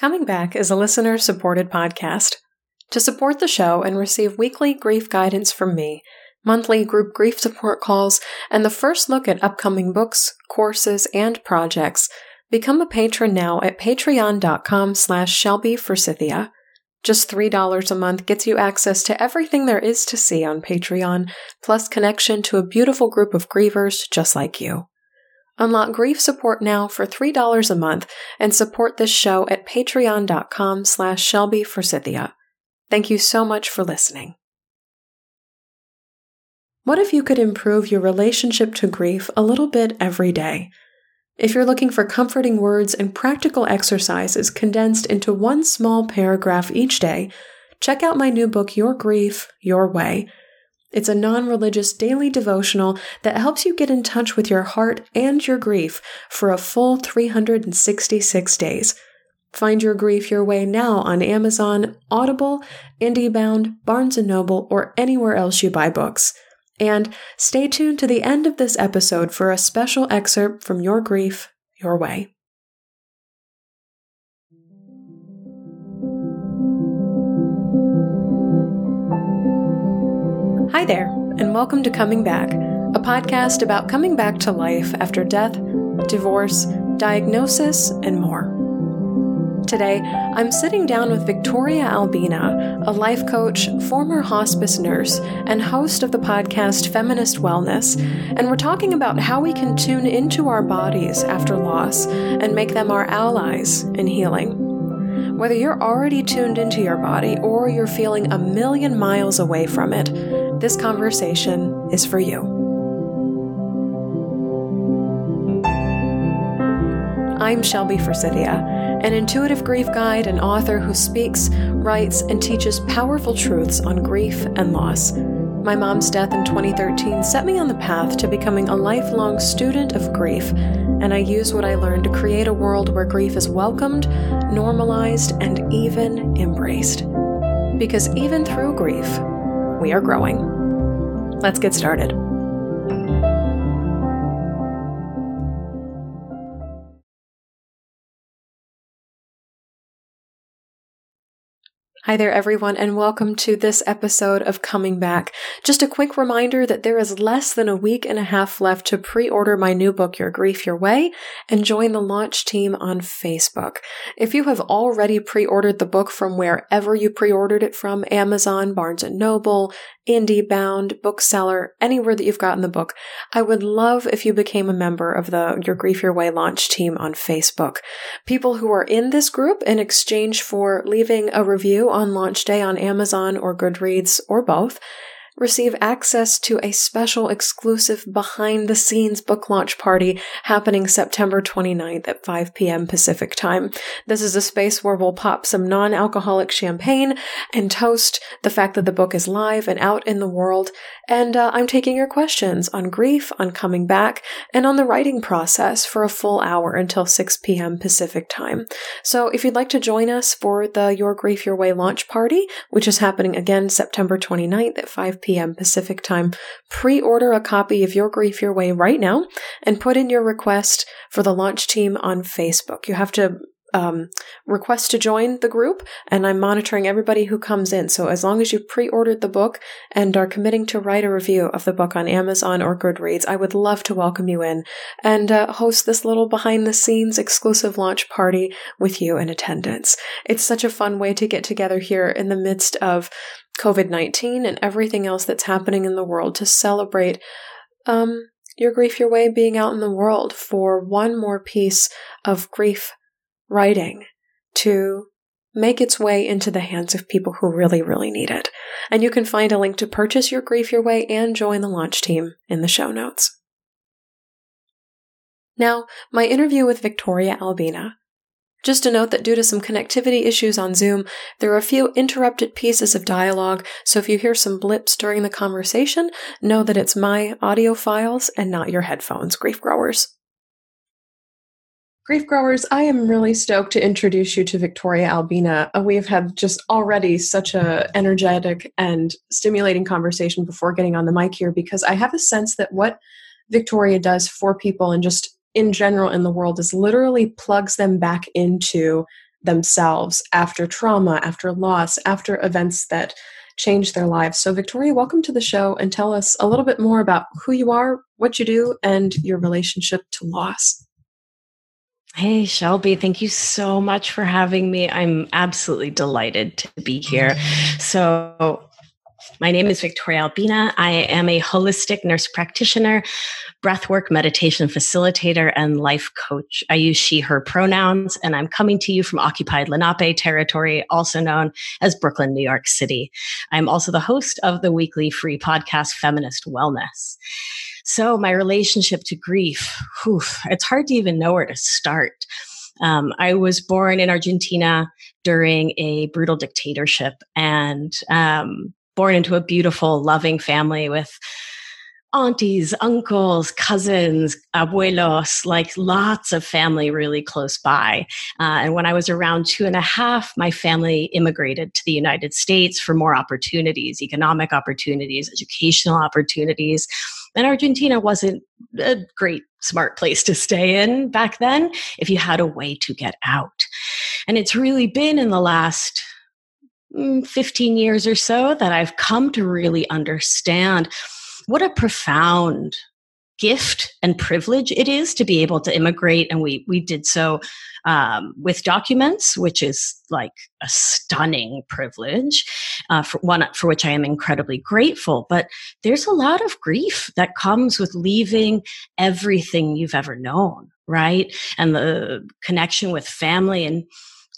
Coming Back is a listener supported podcast. To support the show and receive weekly grief guidance from me, monthly group grief support calls, and the first look at upcoming books, courses, and projects, become a patron now at patreon.com slash shelbyforsythia. Just $3 a month gets you access to everything there is to see on Patreon, plus connection to a beautiful group of grievers just like you. Unlock grief support now for $3 a month and support this show at patreon.com slash shelbyforsythia. Thank you so much for listening. What if you could improve your relationship to grief a little bit every day? If you're looking for comforting words and practical exercises condensed into one small paragraph each day, check out my new book, Your Grief, Your Way it's a non religious daily devotional that helps you get in touch with your heart and your grief for a full 366 days. Find your grief your way now on Amazon, Audible, IndieBound, Barnes & Noble, or anywhere else you buy books. And stay tuned to the end of this episode for a special excerpt from Your Grief, Your Way. Hi there, and welcome to Coming Back, a podcast about coming back to life after death, divorce, diagnosis, and more. Today, I'm sitting down with Victoria Albina, a life coach, former hospice nurse, and host of the podcast Feminist Wellness, and we're talking about how we can tune into our bodies after loss and make them our allies in healing. Whether you're already tuned into your body or you're feeling a million miles away from it, this conversation is for you. I'm Shelby Forsythia, an intuitive grief guide and author who speaks, writes, and teaches powerful truths on grief and loss. My mom's death in 2013 set me on the path to becoming a lifelong student of grief, and I use what I learned to create a world where grief is welcomed, normalized, and even embraced. Because even through grief, we are growing. Let's get started. Hi there, everyone, and welcome to this episode of Coming Back. Just a quick reminder that there is less than a week and a half left to pre order my new book, Your Grief Your Way, and join the launch team on Facebook. If you have already pre ordered the book from wherever you pre ordered it from Amazon, Barnes and Noble, IndieBound, Bookseller, anywhere that you've gotten the book, I would love if you became a member of the Your Grief Your Way launch team on Facebook. People who are in this group, in exchange for leaving a review on launch day on Amazon or Goodreads or both receive access to a special exclusive behind the scenes book launch party happening September 29th at 5 p.m. Pacific time. This is a space where we'll pop some non alcoholic champagne and toast the fact that the book is live and out in the world. And uh, I'm taking your questions on grief, on coming back, and on the writing process for a full hour until 6 p.m. Pacific time. So if you'd like to join us for the Your Grief Your Way launch party, which is happening again September 29th at 5 p.m p.m. Pacific time. Pre order a copy of Your Grief Your Way right now and put in your request for the launch team on Facebook. You have to um, request to join the group, and I'm monitoring everybody who comes in. So as long as you pre-ordered the book and are committing to write a review of the book on Amazon or Goodreads, I would love to welcome you in and uh, host this little behind-the-scenes exclusive launch party with you in attendance. It's such a fun way to get together here in the midst of COVID 19 and everything else that's happening in the world to celebrate um, your grief your way being out in the world for one more piece of grief writing to make its way into the hands of people who really, really need it. And you can find a link to purchase your grief your way and join the launch team in the show notes. Now, my interview with Victoria Albina. Just a note that due to some connectivity issues on Zoom, there are a few interrupted pieces of dialogue, so if you hear some blips during the conversation, know that it's my audio files and not your headphones, grief growers. Grief growers, I am really stoked to introduce you to Victoria Albina. Uh, we've had just already such a energetic and stimulating conversation before getting on the mic here because I have a sense that what Victoria does for people and just in general in the world is literally plugs them back into themselves after trauma, after loss, after events that change their lives. So, Victoria, welcome to the show and tell us a little bit more about who you are, what you do, and your relationship to loss. Hey, Shelby, thank you so much for having me. I'm absolutely delighted to be here. So, my name is Victoria Albina. I am a holistic nurse practitioner, breathwork meditation facilitator, and life coach. I use she, her pronouns, and I'm coming to you from occupied Lenape territory, also known as Brooklyn, New York City. I'm also the host of the weekly free podcast, Feminist Wellness. So, my relationship to grief, whew, it's hard to even know where to start. Um, I was born in Argentina during a brutal dictatorship and um, born into a beautiful, loving family with aunties, uncles, cousins, abuelos, like lots of family really close by. Uh, and when I was around two and a half, my family immigrated to the United States for more opportunities, economic opportunities, educational opportunities. And Argentina wasn't a great, smart place to stay in back then if you had a way to get out. And it's really been in the last 15 years or so that I've come to really understand what a profound gift and privilege it is to be able to immigrate. And we we did so um, with documents which is like a stunning privilege uh, for one for which i am incredibly grateful. But there's a lot of grief that comes with leaving everything you've ever known right? And the connection with family and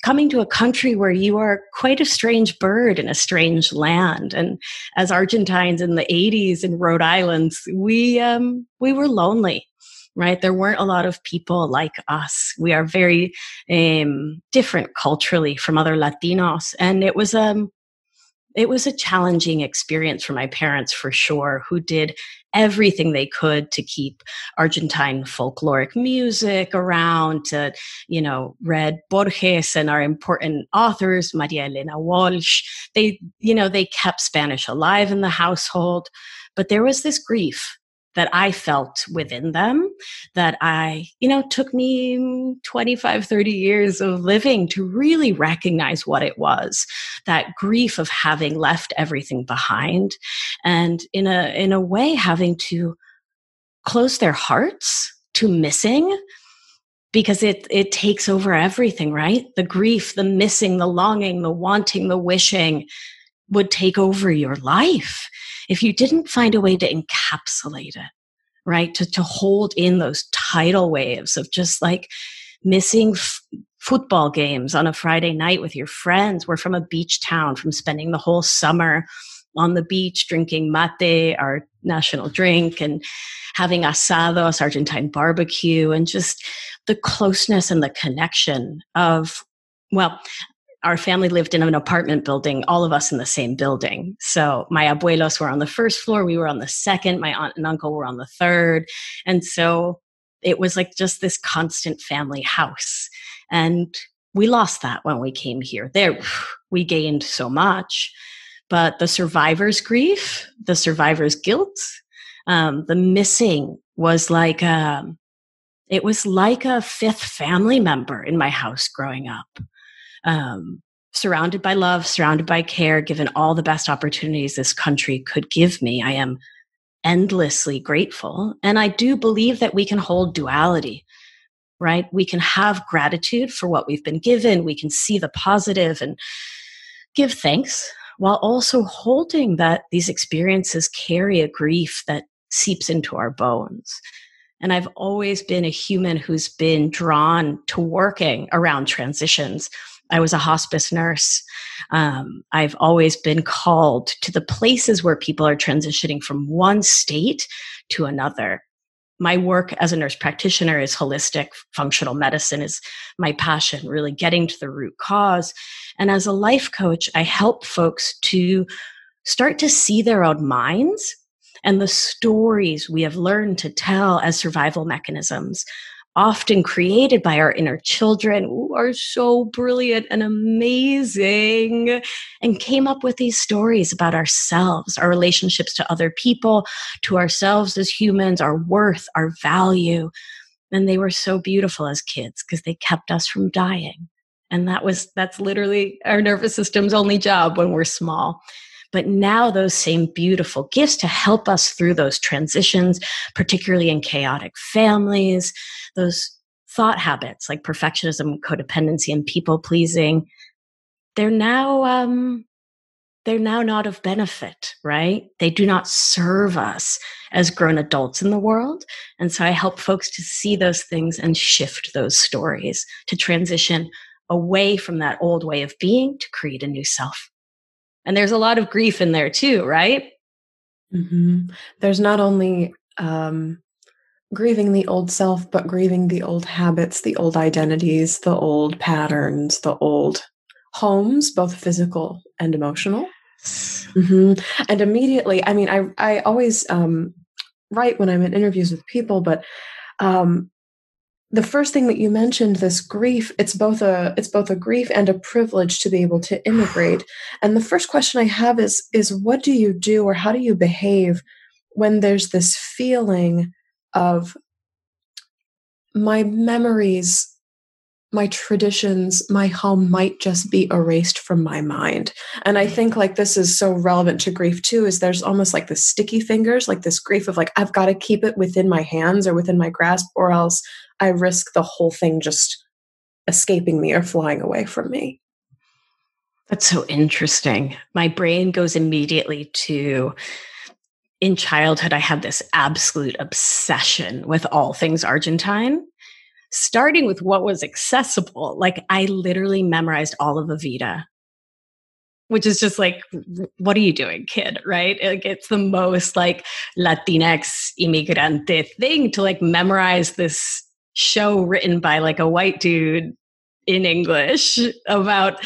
coming to a country where you are quite a strange bird in a strange land. And as Argentines in the 80s in Rhode Island, we, um, we were lonely right? There weren't a lot of people like us. We are very um, different culturally from other Latinos, and it was um, it was a challenging experience for my parents for sure, who did everything they could to keep Argentine folkloric music around, to, you know, read Borges and our important authors, Maria Elena Walsh. They, you know, they kept Spanish alive in the household. But there was this grief that I felt within them that I, you know, took me 25, 30 years of living to really recognize what it was. That grief of having left everything behind and in a, in a way having to close their hearts to missing because it it takes over everything right the grief the missing the longing the wanting the wishing would take over your life if you didn't find a way to encapsulate it, right? To, to hold in those tidal waves of just like missing f- football games on a Friday night with your friends. We're from a beach town, from spending the whole summer on the beach drinking mate, our national drink, and having asados, Argentine barbecue, and just the closeness and the connection of, well, our family lived in an apartment building, all of us in the same building. So my abuelos were on the first floor, we were on the second, my aunt and uncle were on the third. And so it was like just this constant family house. And we lost that when we came here. There, we gained so much. But the survivor's grief, the survivor's guilt, um, the missing was like, um, it was like a fifth family member in my house growing up um, surrounded by love, surrounded by care, given all the best opportunities this country could give me. I am endlessly grateful. And I do believe that we can hold duality, right? We can have gratitude for what we've been given. We can see the positive and give thanks while also holding that these experiences carry a grief that seeps into our bones. And I've always been a human who's been drawn to working around transitions I was a hospice nurse. Um, I've always been called to the places where people are transitioning from one state to another. My work as a nurse practitioner is holistic functional medicine is my passion, really getting to the root cause. And as a life coach, I help folks to start to see their own minds and the stories we have learned to tell as survival mechanisms often created by our inner children who are so brilliant and amazing and came up with these stories about ourselves, our relationships to other people, to ourselves as humans, our worth, our value. And they were so beautiful as kids because they kept us from dying. And that was, that's literally our nervous system's only job when we're small. But now those same beautiful gifts to help us through those transitions, particularly in chaotic families, those thought habits like perfectionism, codependency, and people pleasing, they're now um, they're now not of benefit, right? They do not serve us as grown adults in the world. And so I help folks to see those things and shift those stories to transition away from that old way of being to create a new self. And there's a lot of grief in there too, right? Mm-hmm. There's not only um, grieving the old self, but grieving the old habits, the old identities, the old patterns, the old homes, both physical and emotional. Mm-hmm. And immediately, I mean, I I always um, write when I'm in interviews with people, but um, the first thing that you mentioned, this grief, it's both a it's both a grief and a privilege to be able to immigrate. And the first question I have is is what do you do or how do you behave when there's this feeling of my memories my traditions, my home might just be erased from my mind. And I mm. think like this is so relevant to grief too, is there's almost like the sticky fingers, like this grief of like, I've got to keep it within my hands or within my grasp, or else I risk the whole thing just escaping me or flying away from me. That's so interesting. My brain goes immediately to in childhood, I had this absolute obsession with all things Argentine starting with what was accessible. Like I literally memorized all of Evita, which is just like, what are you doing, kid? Right? Like it's the most like Latinx immigrante thing to like memorize this show written by like a white dude in English about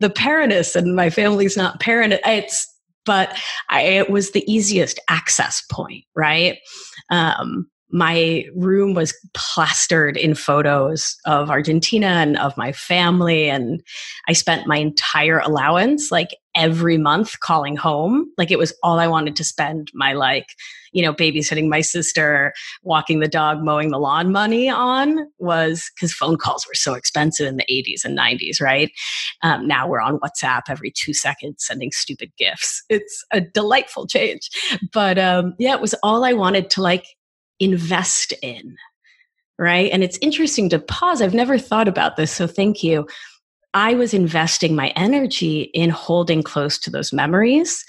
the Peronis and my family's not parent. It's but I, it was the easiest access point, right? Um, my room was plastered in photos of Argentina and of my family. And I spent my entire allowance, like every month, calling home. Like it was all I wanted to spend my, like, you know, babysitting my sister, walking the dog, mowing the lawn money on was because phone calls were so expensive in the 80s and 90s, right? Um, now we're on WhatsApp every two seconds sending stupid gifts. It's a delightful change. But um, yeah, it was all I wanted to like invest in. Right. And it's interesting to pause. I've never thought about this. So thank you. I was investing my energy in holding close to those memories.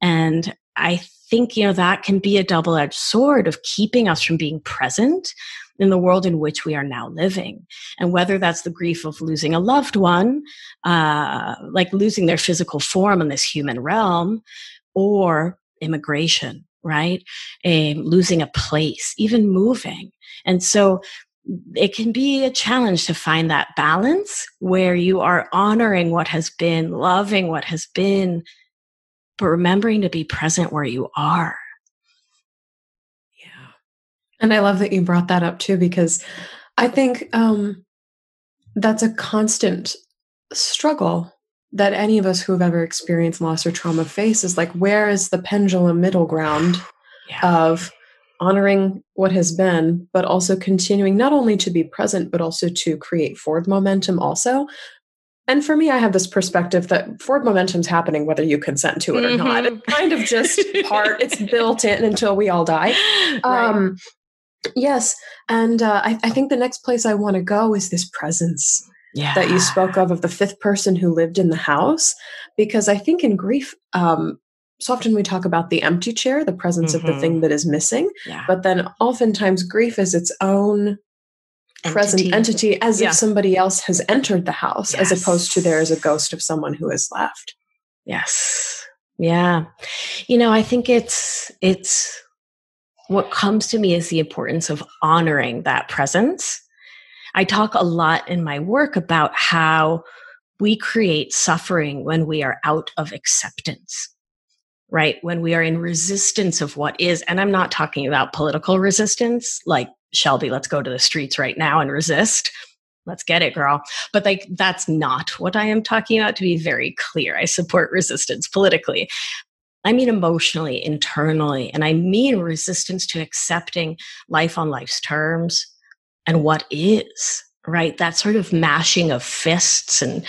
And I think, you know, that can be a double edged sword of keeping us from being present in the world in which we are now living. And whether that's the grief of losing a loved one, uh, like losing their physical form in this human realm, or immigration, right? Um, losing a place, even moving. And so it can be a challenge to find that balance where you are honoring what has been, loving what has been, but remembering to be present where you are. Yeah. And I love that you brought that up too, because I think um, that's a constant struggle that any of us who have ever experienced loss or trauma face is like where is the pendulum middle ground yeah. of honoring what has been but also continuing not only to be present but also to create forward momentum also and for me i have this perspective that forward momentum's happening whether you consent to it or mm-hmm. not it's kind of just part it's built in until we all die right. um yes and uh, I, I think the next place i want to go is this presence yeah. that you spoke of of the fifth person who lived in the house because i think in grief um, so often we talk about the empty chair the presence mm-hmm. of the mm-hmm. thing that is missing yeah. but then oftentimes grief is its own. Present entity as yeah. if somebody else has entered the house yes. as opposed to there is a ghost of someone who has left yes yeah you know i think it's it's what comes to me is the importance of honoring that presence I talk a lot in my work about how we create suffering when we are out of acceptance, right? When we are in resistance of what is. And I'm not talking about political resistance, like Shelby, let's go to the streets right now and resist. Let's get it, girl. But like, that's not what I am talking about, to be very clear. I support resistance politically. I mean emotionally, internally, and I mean resistance to accepting life on life's terms, and what is, right? That sort of mashing of fists and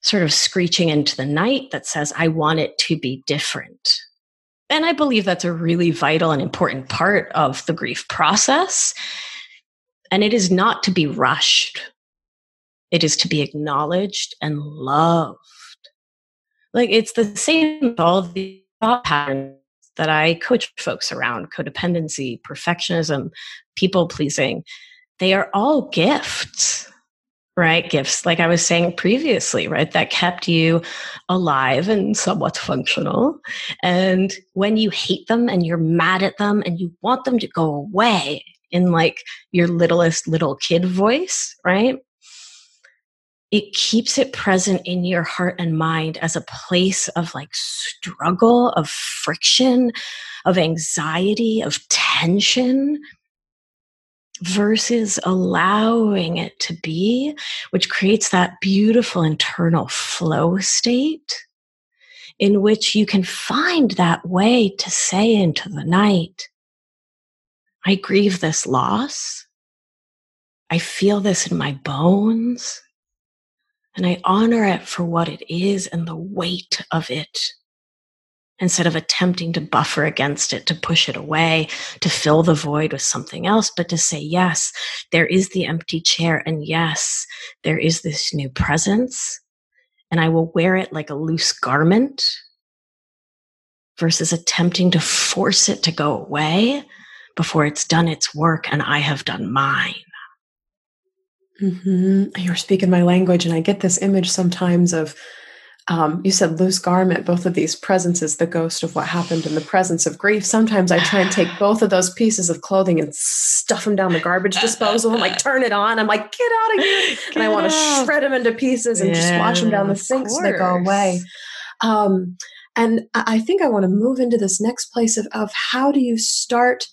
sort of screeching into the night that says, I want it to be different. And I believe that's a really vital and important part of the grief process. And it is not to be rushed. It is to be acknowledged and loved. Like it's the same with all the thought patterns that I coach folks around codependency, perfectionism, people pleasing. They are all gifts, right? Gifts, like I was saying previously, right? That kept you alive and somewhat functional. And when you hate them and you're mad at them and you want them to go away in like your littlest little kid voice, right? it keeps it present in your heart and mind as a place of like struggle, of friction, of anxiety, of tension, versus allowing it to be, which creates that beautiful internal flow state in which you can find that way to say into the night, I grieve this loss. I feel this in my bones. And I honor it for what it is and the weight of it instead of attempting to buffer against it, to push it away, to fill the void with something else, but to say, yes, there is the empty chair. And yes, there is this new presence. And I will wear it like a loose garment versus attempting to force it to go away before it's done its work and I have done mine. Mm-hmm. You're speaking my language, and I get this image sometimes of um, you said loose garment, both of these presences, the ghost of what happened in the presence of grief. Sometimes I try and take both of those pieces of clothing and stuff them down the garbage disposal and like turn it on. I'm like, get out of here. Get and I want to shred them into pieces and yeah, just wash them down the sink so they go away. Um, and I think I want to move into this next place of, of how do you start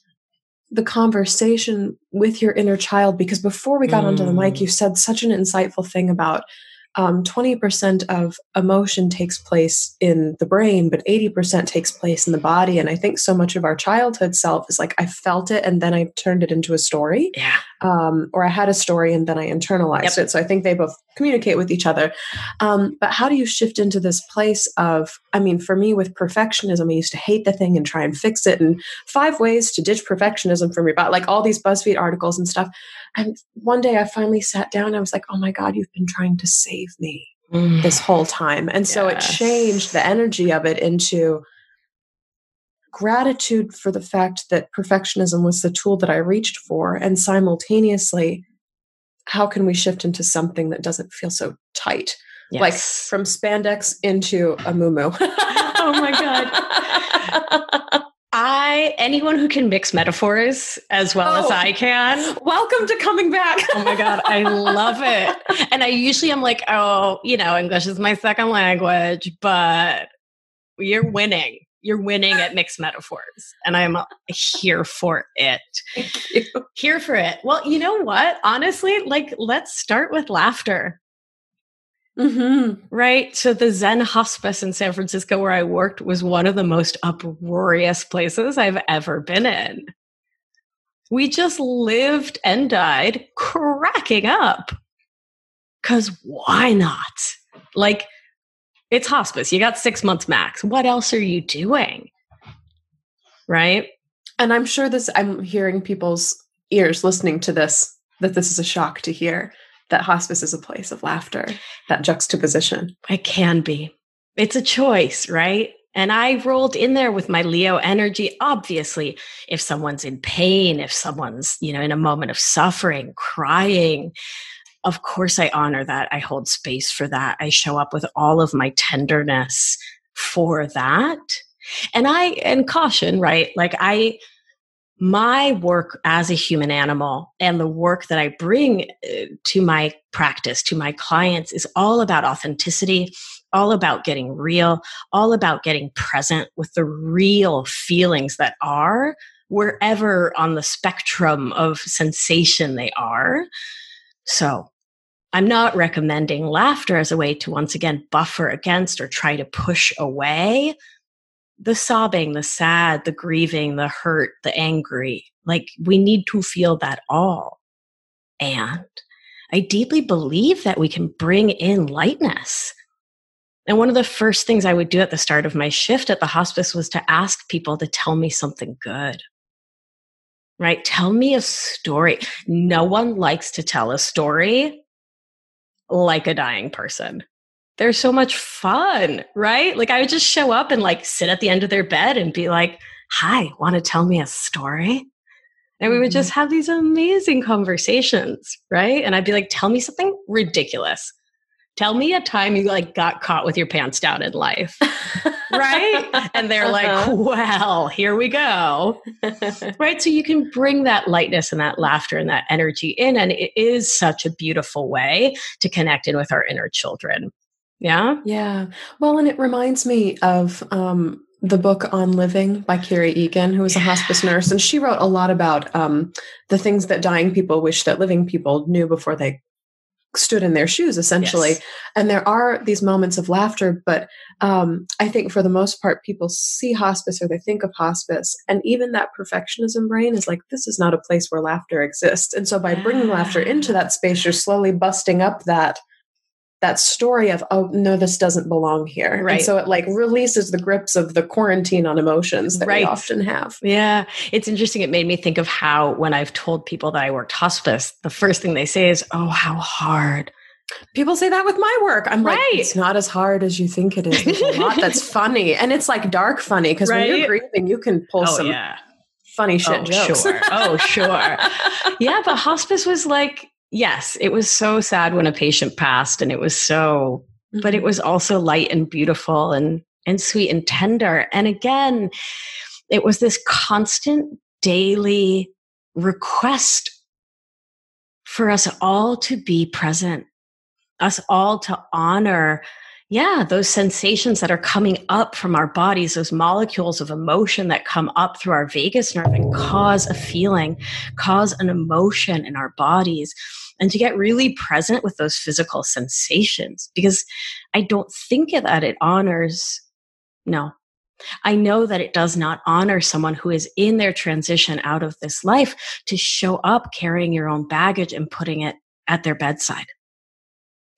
the conversation with your inner child because before we got mm. onto the mic you mm. said such an insightful thing about um, 20% of emotion takes place in the brain, but 80% takes place in the body. And I think so much of our childhood self is like, I felt it and then I turned it into a story. Yeah. Um, or I had a story and then I internalized yep. it. So I think they both communicate with each other. Um, but how do you shift into this place of, I mean, for me with perfectionism, I used to hate the thing and try and fix it. And five ways to ditch perfectionism from your body, like all these BuzzFeed articles and stuff. And one day I finally sat down. I was like, oh my God, you've been trying to save me mm. this whole time. And so it changed the energy of it into gratitude for the fact that perfectionism was the tool that I reached for. And simultaneously, how can we shift into something that doesn't feel so tight? Yes. Like from spandex into a moo oh my God. I anyone who can mix metaphors as well oh, as I can. Welcome to coming back. oh my god, I love it. And I usually am like, oh, you know, English is my second language, but you're winning. You're winning at mixed metaphors, and I'm here for it. Here for it. Well, you know what? Honestly, like let's start with laughter. Mm-hmm. Right. So the Zen hospice in San Francisco where I worked was one of the most uproarious places I've ever been in. We just lived and died cracking up. Cause why not? Like, it's hospice. You got six months max. What else are you doing? Right. And I'm sure this, I'm hearing people's ears listening to this, that this is a shock to hear that hospice is a place of laughter, that juxtaposition. It can be. It's a choice, right? And I rolled in there with my Leo energy. Obviously, if someone's in pain, if someone's, you know, in a moment of suffering, crying, of course I honor that. I hold space for that. I show up with all of my tenderness for that. And I, and caution, right? Like I, my work as a human animal and the work that I bring uh, to my practice, to my clients, is all about authenticity, all about getting real, all about getting present with the real feelings that are wherever on the spectrum of sensation they are. So, I'm not recommending laughter as a way to once again buffer against or try to push away the sobbing, the sad, the grieving, the hurt, the angry. Like we need to feel that all. And I deeply believe that we can bring in lightness. And one of the first things I would do at the start of my shift at the hospice was to ask people to tell me something good. Right? Tell me a story. No one likes to tell a story like a dying person. They're so much fun, right? Like I would just show up and like sit at the end of their bed and be like, Hi, want to tell me a story? And we would just mm-hmm. have these amazing conversations, right? And I'd be like, tell me something ridiculous. Tell me a time you like got caught with your pants down in life. right? And they're like, uh-huh. well, here we go. right? So you can bring that lightness and that laughter and that energy in. And it is such a beautiful way to connect in with our inner children. Yeah. Yeah. Well, and it reminds me of um, the book on living by Kerry Egan, who was a hospice nurse, and she wrote a lot about um, the things that dying people wish that living people knew before they stood in their shoes, essentially. Yes. And there are these moments of laughter, but um, I think for the most part, people see hospice or they think of hospice, and even that perfectionism brain is like, this is not a place where laughter exists. And so by bringing laughter into that space, you're slowly busting up that that story of oh no this doesn't belong here right and so it like releases the grips of the quarantine on emotions that right. we often have yeah it's interesting it made me think of how when i've told people that i worked hospice the first thing they say is oh how hard People say that with my work. I'm right. like, it's not as hard as you think it is. There's a lot that's funny. And it's like dark funny because right? when you're grieving, you can pull oh, some yeah. funny shit oh, jokes. Sure. Oh, sure. yeah, but hospice was like yes, it was so sad when a patient passed and it was so, mm-hmm. but it mm-hmm. was also light and beautiful and, and sweet and tender. And again, it was this constant daily request for us all to be present, us all to honor yeah, those sensations that are coming up from our bodies, those molecules of emotion that come up through our vagus nerve and cause a feeling, cause an emotion in our bodies and to get really present with those physical sensations because I don't think that it honors, no. I know that it does not honor someone who is in their transition out of this life to show up carrying your own baggage and putting it at their bedside.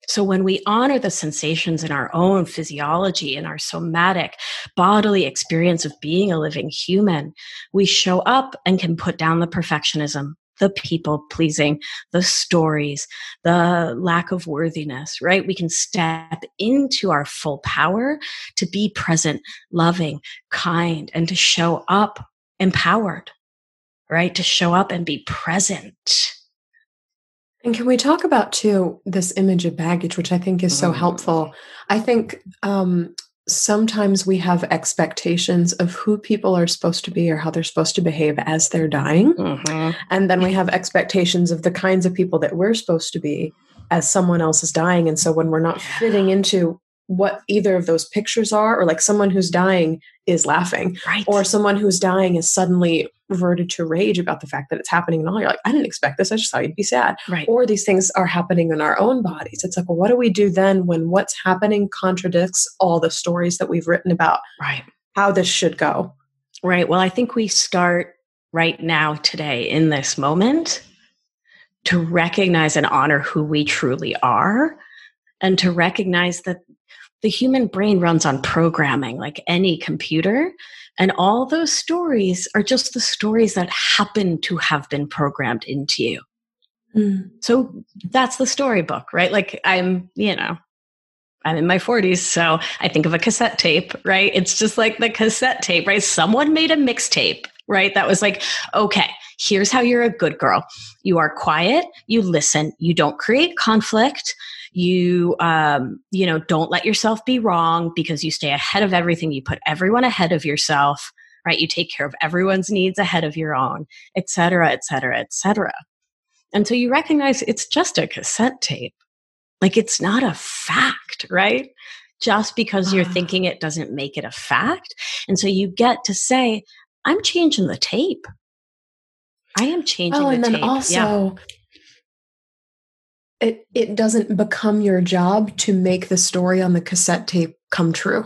So when we honor the sensations in our own physiology, in our somatic bodily experience of being a living human, we show up and can put down the perfectionism, the people pleasing, the stories, the lack of worthiness, right? We can step into our full power to be present, loving, kind, and to show up empowered, right? To show up and be present. And can we talk about too this image of baggage, which I think is so mm. helpful? I think um, sometimes we have expectations of who people are supposed to be or how they're supposed to behave as they're dying. Mm-hmm. And then we have expectations of the kinds of people that we're supposed to be as someone else is dying. And so when we're not fitting into what either of those pictures are, or like someone who's dying is laughing, right. or someone who's dying is suddenly reverted to rage about the fact that it's happening and all. You're like, I didn't expect this. I just thought you'd be sad. Right. Or these things are happening in our own bodies. It's like, well, what do we do then when what's happening contradicts all the stories that we've written about right. how this should go? Right. Well, I think we start right now, today, in this moment, to recognize and honor who we truly are and to recognize that the human brain runs on programming like any computer and all those stories are just the stories that happen to have been programmed into you. Mm. So that's the storybook, right? Like I'm, you know, I'm in my 40s, so I think of a cassette tape, right? It's just like the cassette tape, right? Someone made a mixtape, right? That was like, okay, here's how you're a good girl. You are quiet, you listen, you don't create conflict, you um, you know don't let yourself be wrong because you stay ahead of everything. You put everyone ahead of yourself right? You take care of everyone's needs ahead of your own et cetera et cetera et cetera. Until you recognize it's just a cassette tape. Like it's not a fact right? Just because you're ah. thinking it doesn't make it a fact. And so you get to say i'm changing the tape. I am changing oh, and the then tape. Also, yeah it it doesn't become your job to make the story on the cassette tape come true.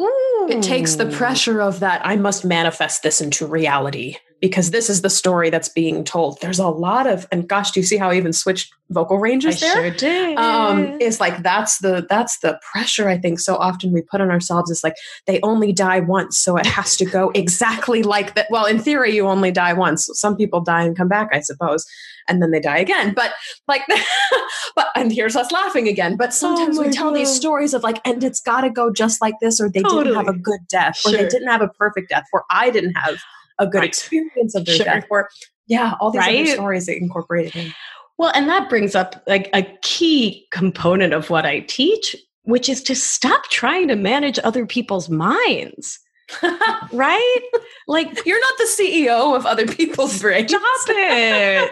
Ooh. It takes the pressure of that I must manifest this into reality because this is the story that's being told. There's a lot of, and gosh, do you see how I even switched vocal ranges I there? sure did. Um, it's like that's the that's the pressure I think so often we put on ourselves. Is like they only die once, so it has to go exactly like that. Well, in theory, you only die once. Some people die and come back, I suppose, and then they die again. But like, but and here's us laughing again. But sometimes Oh we tell these stories of like, and it's got to go just like this, or they didn't have a good death, or they didn't have a perfect death, or I didn't have a good Right. experience of their Sure. death, or yeah, all these Right? other stories that incorporated in. Well, and that brings up like a key component of what I teach, which is to stop trying to manage other people's minds, right? like, You're not the CEO of other people's brains. stop it.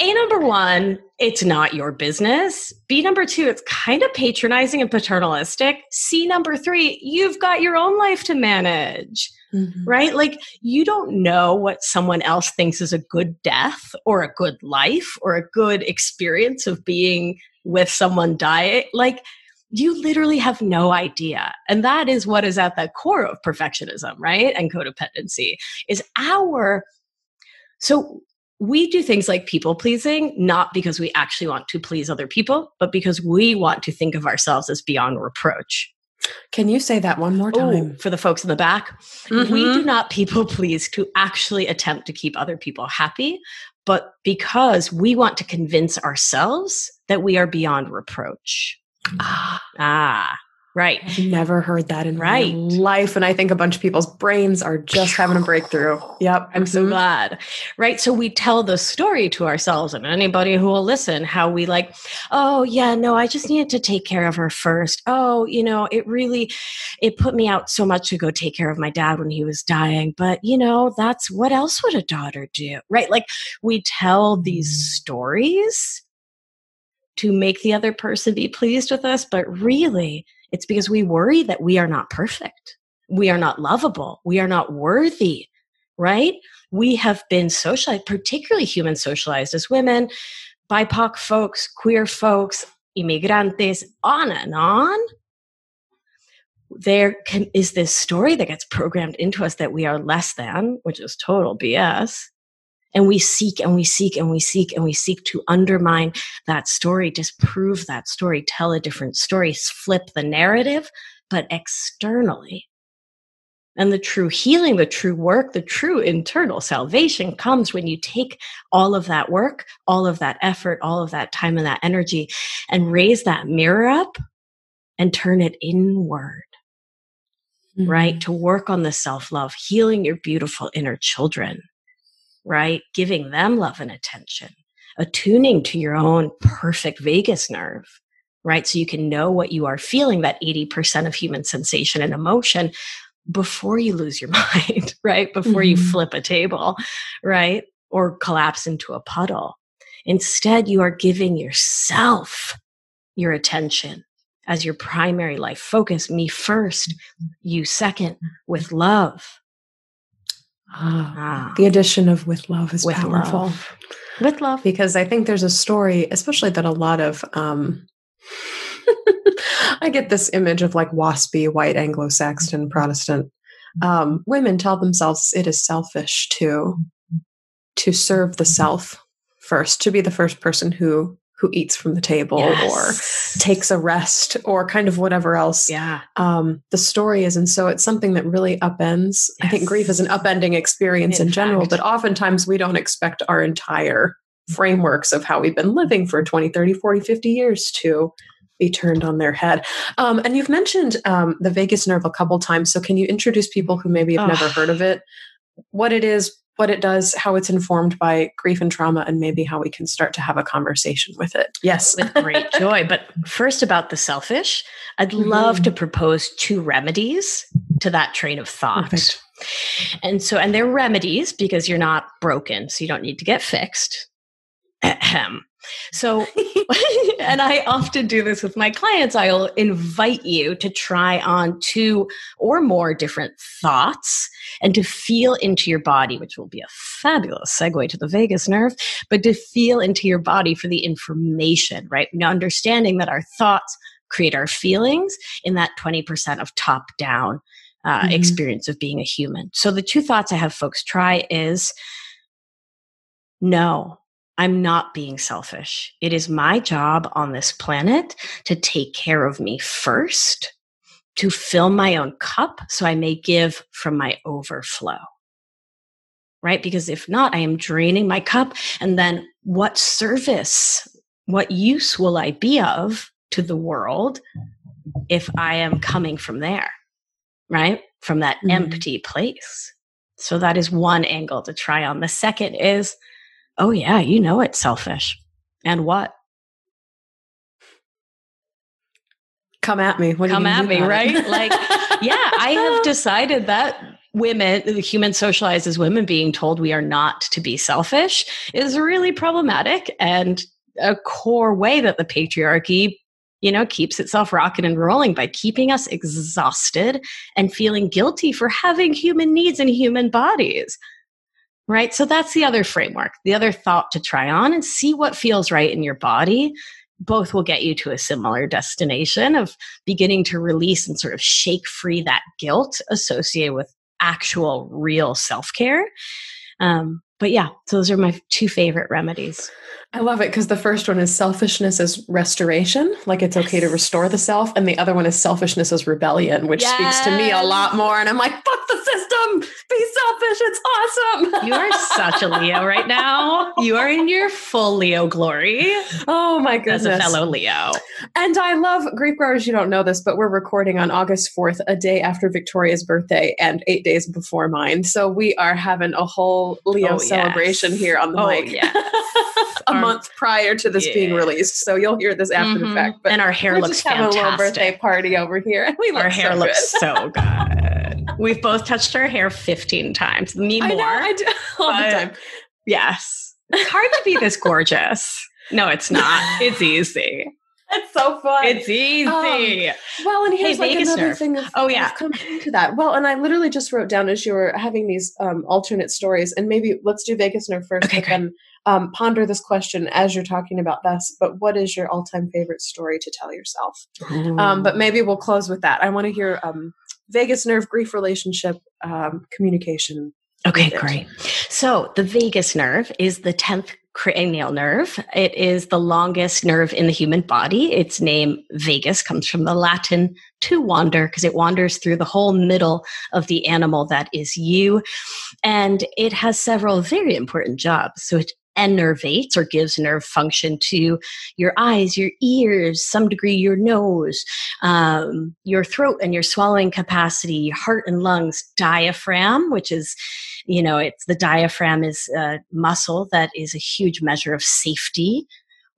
A number one, it's not your business. B number two, it's kind of patronizing and paternalistic. C number three, you've got your own life to manage. Mhm. right? Like you don't know what someone else thinks is a good death or a good life or a good experience of being with someone dying. Like you literally have no idea. And that is what is at the core of perfectionism, right? And codependency is our so we do things like people pleasing not because we actually want to please other people, but because we want to think of ourselves as beyond reproach. Can you say that one more time? Ooh, for the folks in the back, we Mhm. do not people please to actually attempt to keep other people happy, but because we want to convince ourselves that we are beyond reproach. Ah, right. I've never heard that in Right. my life, and I think a bunch of people's brains are just having a breakthrough. Yep, I'm so Mhm. glad. Right. So we tell the story to ourselves and anybody who will listen how we like, oh, yeah, no, I just needed to take care of her first. Oh, you know, it really, it put me out so much to go take care of my dad when he was dying. But, you know, that's what else would a daughter do? Right. Like we tell these stories to make the other person be pleased with us. But really, it's because we worry that we are not perfect. We are not lovable. We are not worthy right? We have been socialized, particularly human socialized as women, BIPOC folks, queer folks, immigrantes, on and on. There can, is this story that gets programmed into us that we are less than, which is total BS. And we seek and we seek and we seek and we seek to undermine that story, disprove that story, tell a different story, flip the narrative, but externally. And the true healing, the true work, the true internal salvation comes when you take all of that work, all of that effort, all of that time and that energy and raise that mirror up and turn it inward, right? Mm-hmm. To work on the self love, healing your beautiful inner children, right? Giving them love and attention, attuning to your own perfect vagus nerve, right? So you can know what you are feeling, that 80% of human sensation and emotion before you lose your mind, right? Before you Mhm. flip a table, right? Or collapse into a puddle. Instead, you are giving yourself your attention as your primary life focus. Me first, you second, with love. Ah, Ah, the addition of with love is with powerful love. With love. because I think there's a story, especially that a lot of. Um, I get this image of like waspy white Anglo-Saxon Protestant um, women tell themselves it is selfish to to serve the self first, to be the first person who who eats from the table or takes a rest or kind of whatever else Yeah. um, the story is. And so it's something that really upends. I think grief is an upending experience in, In general, but oftentimes we don't expect our entire frameworks of how we've been living for 20, 30, 40, 50 years to be turned on their head. Um, and you've mentioned um, the vagus nerve a couple times. So can you introduce people who maybe have Oh. never heard of it, what it is, what it does, how it's informed by grief and trauma, and maybe how we can start to have a conversation with it? Yes. with great joy. But first, about the selfish, I'd love Mhm. to propose two remedies to that train of thought. Perfect. And so, and they're remedies because you're not broken, so you don't need to get fixed. Ahem. So, and I often do this with my clients. I'll invite you to try on two or more different thoughts and to feel into your body, which will be a fabulous segue to the vagus nerve, but to feel into your body for the information, right? Now, understanding that our thoughts create our feelings in that 20% of top down uh, mm-hmm. experience of being a human. So the two thoughts I have folks try is no, I'm not being selfish. It is my job on this planet to take care of me first, to fill my own cup so I may give from my overflow. Right? Because if not, I am draining my cup. And then what service, what use will I be of to the world if I am coming from there? Right? From that mm-hmm. empty place. So that is one angle to try on. The second is, Oh, yeah, you know it's selfish. And what? Come at me. What Come at me, right? like, yeah, I have decided that women, the human socialized as women, being told we are not to be selfish is really problematic and a core way that the patriarchy you know keeps itself rocking and rolling by keeping us exhausted and feeling guilty for having human needs and human bodies right? So that's the other framework, the other thought to try on and see what feels right in your body. Both will get you to a similar destination of beginning to release and sort of shake free that guilt associated with actual real self care. Um, but yeah, so those are my two favorite remedies. I love it because the first one is selfishness as restoration, like it's okay to restore the self, and the other one is selfishness as rebellion, which yes. speaks to me a lot more. And I'm like, fuck the system, be selfish, it's awesome. You are such a Leo right now. You are in your full Leo glory. Oh my goodness, as a fellow Leo. And I love Grief Growers. You don't know this, but we're recording on August 4th, a day after Victoria's birthday and eight days before mine. So we are having a whole Leo oh, celebration yes. here on the oh, mic. Yeah. A month prior to this yeah. being released, so you'll hear this after mm-hmm. the fact. But and our hair looks just fantastic. a little birthday party over here, and we our hair so looks so good. We've both touched our hair fifteen times. Me more. I, know, I do all the time. Yes, it's hard to be this gorgeous. No, it's not. It's easy. It's so fun. It's easy. Um, well, and here's hey, like another nerve. thing of oh yeah, of coming into that. Well, and I literally just wrote down as you were having these um, alternate stories, and maybe let's do vagus nerve first, okay, and um, ponder this question as you're talking about this. But what is your all-time favorite story to tell yourself? Um, but maybe we'll close with that. I want to hear um, vagus nerve grief relationship um, communication. Okay, great. So the vagus nerve is the 10th cranial nerve. It is the longest nerve in the human body. Its name, vagus, comes from the Latin to wander because it wanders through the whole middle of the animal that is you. And it has several very important jobs. So it innervates or gives nerve function to your eyes, your ears, some degree your nose, um, your throat and your swallowing capacity, heart and lungs, diaphragm, which is, you know, it's the diaphragm is a muscle that is a huge measure of safety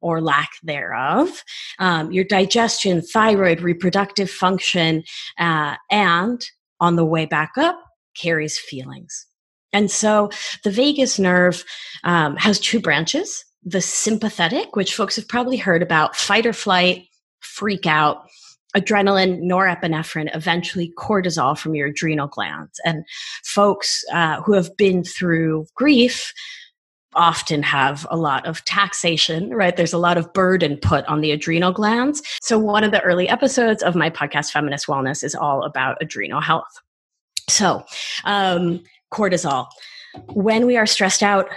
or lack thereof, um, your digestion, thyroid, reproductive function, uh, and on the way back up, carries feelings. And so the vagus nerve um, has two branches the sympathetic, which folks have probably heard about fight or flight, freak out, adrenaline, norepinephrine, eventually cortisol from your adrenal glands. And folks uh, who have been through grief often have a lot of taxation, right? There's a lot of burden put on the adrenal glands. So, one of the early episodes of my podcast, Feminist Wellness, is all about adrenal health. So, um, cortisol. When we are stressed out,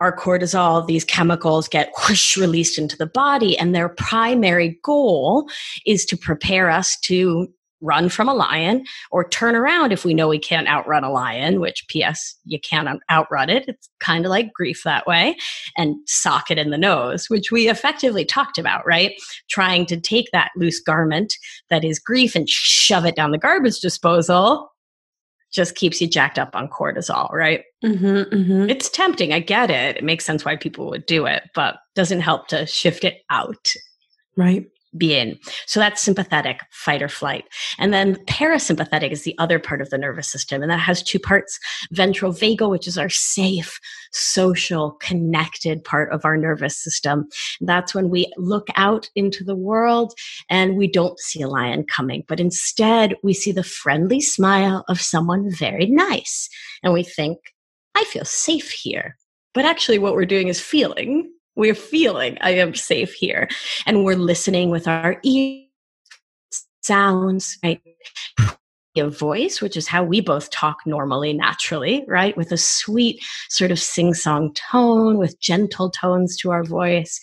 our cortisol, these chemicals get whoosh released into the body, and their primary goal is to prepare us to run from a lion or turn around if we know we can't outrun a lion, which, P.S., you can't outrun it. It's kind of like grief that way, and sock it in the nose, which we effectively talked about, right? Trying to take that loose garment that is grief and shove it down the garbage disposal just keeps you jacked up on cortisol, right? Mm-hmm, mm-hmm. It's tempting. I get it. It makes sense why people would do it, but doesn't help to shift it out. Right be in. So that's sympathetic, fight or flight. And then parasympathetic is the other part of the nervous system. And that has two parts ventral vagal, which is our safe, social, connected part of our nervous system. That's when we look out into the world and we don't see a lion coming, but instead we see the friendly smile of someone very nice. And we think, I feel safe here. But actually, what we're doing is feeling we're feeling I am safe here. And we're listening with our ears, sounds, right? of voice, which is how we both talk normally, naturally, right? With a sweet sort of sing song tone, with gentle tones to our voice.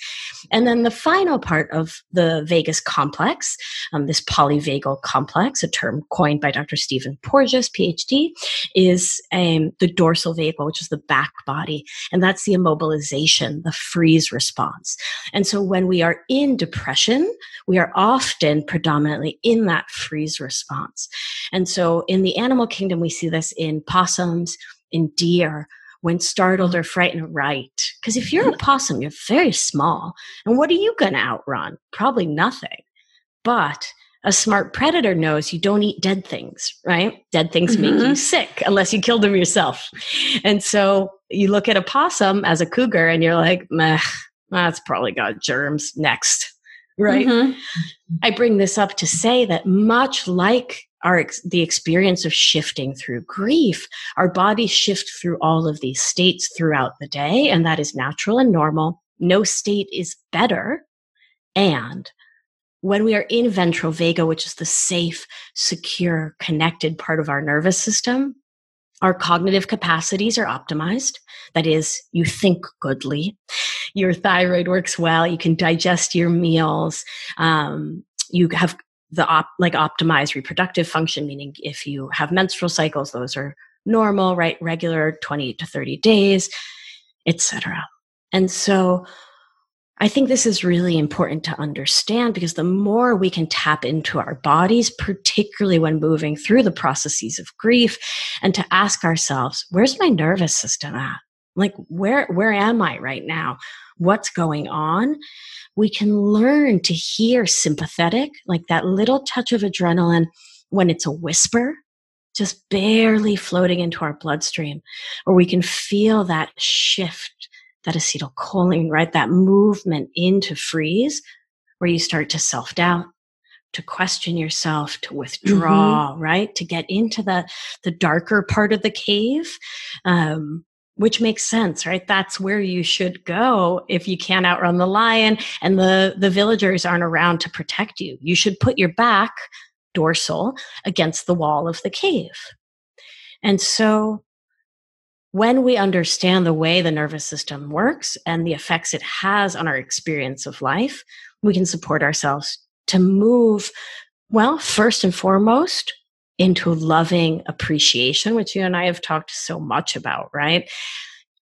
And then the final part of the vagus complex, um, this polyvagal complex, a term coined by Dr. Stephen Porges, PhD, is um, the dorsal vagal, which is the back body. And that's the immobilization, the freeze response. And so when we are in depression, we are often predominantly in that freeze response. And so in the animal kingdom, we see this in possums, in deer, when startled or frightened, right? Because if you're a possum, you're very small. And what are you going to outrun? Probably nothing. But a smart predator knows you don't eat dead things, right? Dead things mm-hmm. make you mm-hmm. sick unless you kill them yourself. And so you look at a possum as a cougar and you're like, meh, that's probably got germs. Next, right? Mm-hmm. I bring this up to say that much like our ex- the experience of shifting through grief our bodies shift through all of these states throughout the day and that is natural and normal no state is better and when we are in ventral vagal which is the safe secure connected part of our nervous system our cognitive capacities are optimized. That is, you think goodly. Your thyroid works well. You can digest your meals. Um, you have the op- like optimized reproductive function, meaning if you have menstrual cycles, those are normal, right? Regular 20 to 30 days, etc. And so I think this is really important to understand because the more we can tap into our bodies, particularly when moving through the processes of grief, and to ask ourselves, where's my nervous system at? Like, where, where am I right now? What's going on? We can learn to hear sympathetic, like that little touch of adrenaline when it's a whisper, just barely floating into our bloodstream, or we can feel that shift that acetylcholine, right? That movement into freeze where you start to self doubt, to question yourself, to withdraw, mm-hmm. right? To get into the, the darker part of the cave. Um, which makes sense, right? That's where you should go if you can't outrun the lion and the, the villagers aren't around to protect you. You should put your back dorsal against the wall of the cave. And so when we understand the way the nervous system works and the effects it has on our experience of life, we can support ourselves to move, well, first and foremost, into loving appreciation, which you and I have talked so much about, right?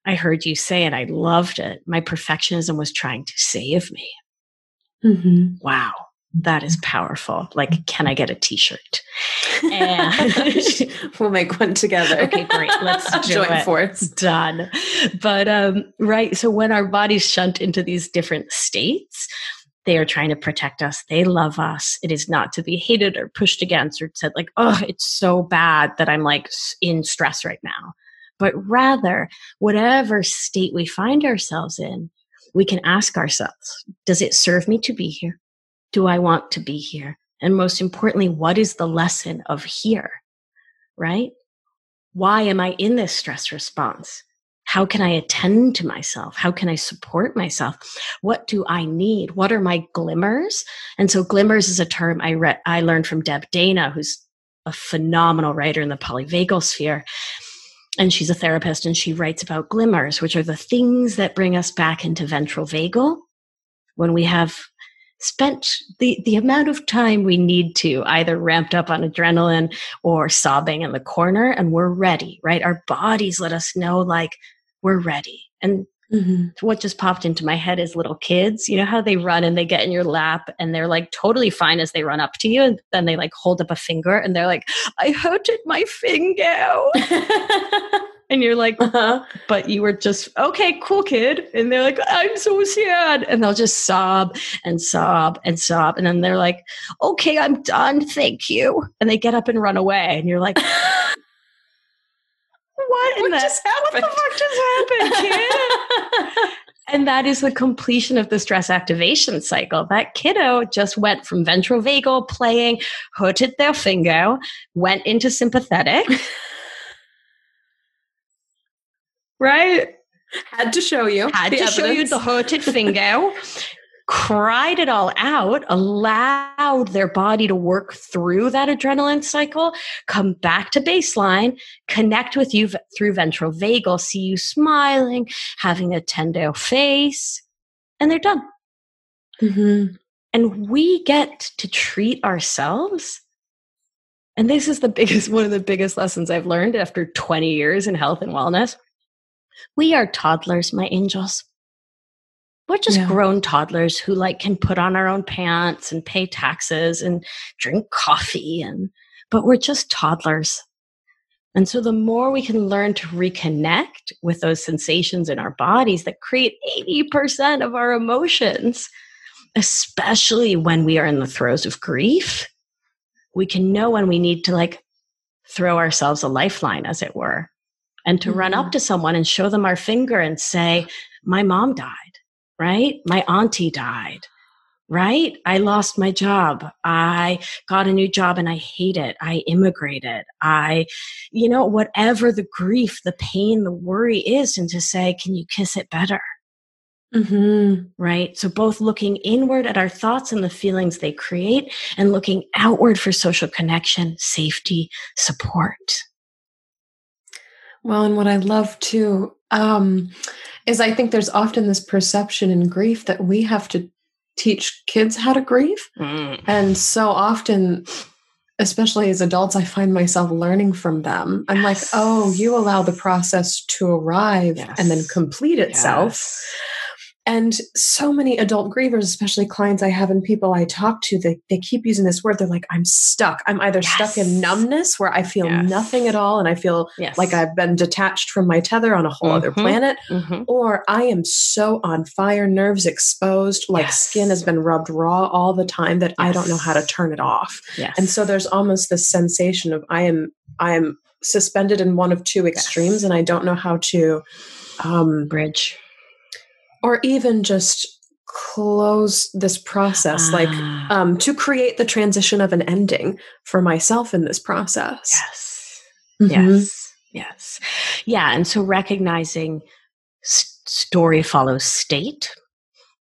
I heard you say, and I loved it. My perfectionism was trying to save me. Mm-hmm. Wow that is powerful. Like, can I get a t-shirt? And we'll make one together. Okay, great. Let's join force. Done. But um, right. So when our bodies shunt into these different states, they are trying to protect us. They love us. It is not to be hated or pushed against or said like, oh, it's so bad that I'm like in stress right now. But rather, whatever state we find ourselves in, we can ask ourselves, does it serve me to be here? do I want to be here? And most importantly, what is the lesson of here? Right? Why am I in this stress response? How can I attend to myself? How can I support myself? What do I need? What are my glimmers? And so glimmers is a term I read, I learned from Deb Dana, who's a phenomenal writer in the polyvagal sphere. And she's a therapist and she writes about glimmers, which are the things that bring us back into ventral vagal when we have spent the, the amount of time we need to either ramped up on adrenaline or sobbing in the corner and we're ready, right? Our bodies let us know like we're ready. And mm-hmm. what just popped into my head is little kids, you know how they run and they get in your lap and they're like totally fine as they run up to you and then they like hold up a finger and they're like, I hurted my finger. and you're like, uh-huh. but you were just okay, cool kid. And they're like, I'm so sad. And they'll just sob and sob and sob. And then they're like, okay, I'm done. Thank you. And they get up and run away. And you're like, what, what the, just happened? What the fuck just happened, kid? and that is the completion of the stress activation cycle. That kiddo just went from ventral vagal playing, hurted their finger, went into sympathetic. right? Had to show you. Had to evidence. show you the hurted finger. cried it all out, allowed their body to work through that adrenaline cycle, come back to baseline, connect with you through ventral vagal, see you smiling, having a tender face, and they're done. Mm-hmm. And we get to treat ourselves. And this is the biggest, one of the biggest lessons I've learned after 20 years in health and wellness. We are toddlers, my angels. We're just yeah. grown toddlers who like can put on our own pants and pay taxes and drink coffee and but we're just toddlers. And so the more we can learn to reconnect with those sensations in our bodies that create 80% of our emotions, especially when we are in the throes of grief, we can know when we need to like throw ourselves a lifeline, as it were, and to mm-hmm. run up mm-hmm. to someone and show them our finger and say, My mom died, right? My auntie died, right? I lost my job. I got a new job and I hate it. I immigrated. I, you know, whatever the grief, the pain, the worry is, and to say, Can you kiss it better? Mm-hmm. Right. So, both looking inward at our thoughts and the feelings they create, and looking outward for social connection, safety, support. Well, and what I love too um, is I think there's often this perception in grief that we have to teach kids how to grieve. Mm. And so often, especially as adults, I find myself learning from them. I'm yes. like, oh, you allow the process to arrive yes. and then complete itself. Yes. And so many adult grievers, especially clients I have and people I talk to, they, they keep using this word. They're like, I'm stuck. I'm either yes. stuck in numbness where I feel yes. nothing at all and I feel yes. like I've been detached from my tether on a whole mm-hmm. other planet, mm-hmm. or I am so on fire, nerves exposed, like skin has been rubbed raw all the time that I don't know how to turn it off. And so there's almost this sensation of I am I am suspended in one of two extremes and I don't know how to um, bridge or even just close this process ah. like um, to create the transition of an ending for myself in this process. Yes. Mm-hmm. yes. Yes. Yeah and so recognizing story follows state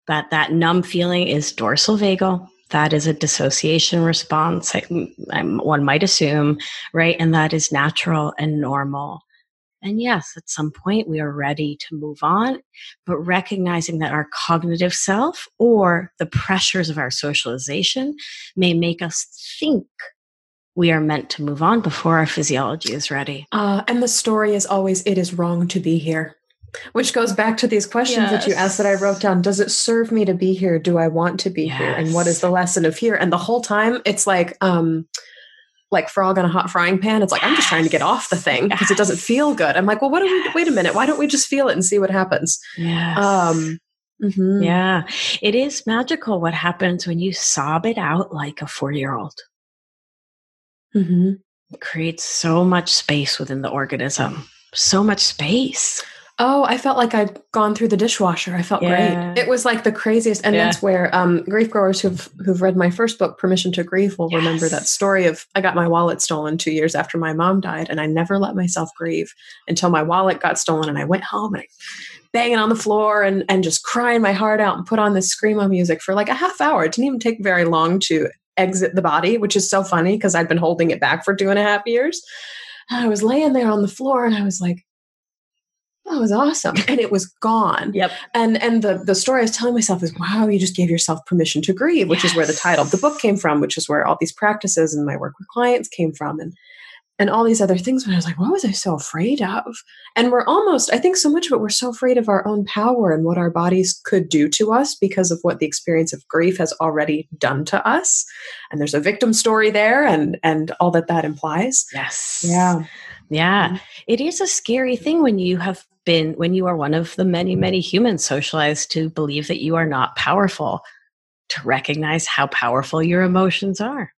that that numb feeling is dorsal vagal. That is a dissociation response I, I, one might assume right? And that is natural and normal and yes, at some point we are ready to move on, but recognizing that our cognitive self or the pressures of our socialization may make us think we are meant to move on before our physiology is ready. Uh, and the story is always, it is wrong to be here. Which goes back to these questions yes. that you asked that I wrote down. Does it serve me to be here? Do I want to be yes. here? And what is the lesson of here? And the whole time it's like, um, like frog on a hot frying pan. It's like, I'm just trying to get off the thing because it doesn't feel good. I'm like, well, what do we, wait a minute. Why don't we just feel it and see what happens? Yes. Um, mm-hmm. Yeah. It is magical what happens when you sob it out like a four year old. Mm-hmm. It creates so much space within the organism, so much space. Oh, I felt like I'd gone through the dishwasher. I felt yeah. great. It was like the craziest, and yeah. that's where um, grief growers who've who've read my first book, Permission to Grieve, will yes. remember that story of I got my wallet stolen two years after my mom died, and I never let myself grieve until my wallet got stolen, and I went home and I banging on the floor and and just crying my heart out and put on this screamo music for like a half hour. It didn't even take very long to exit the body, which is so funny because I'd been holding it back for two and a half years. And I was laying there on the floor, and I was like that was awesome. And it was gone. Yep. And and the the story i was telling myself is wow you just gave yourself permission to grieve which yes. is where the title of the book came from which is where all these practices and my work with clients came from and and all these other things. When i was like what was i so afraid of? And we're almost i think so much of it we're so afraid of our own power and what our bodies could do to us because of what the experience of grief has already done to us. And there's a victim story there and and all that that implies. Yes. Yeah. Yeah, mm-hmm. it is a scary thing when you have been when you are one of the many many humans socialized to believe that you are not powerful to recognize how powerful your emotions are.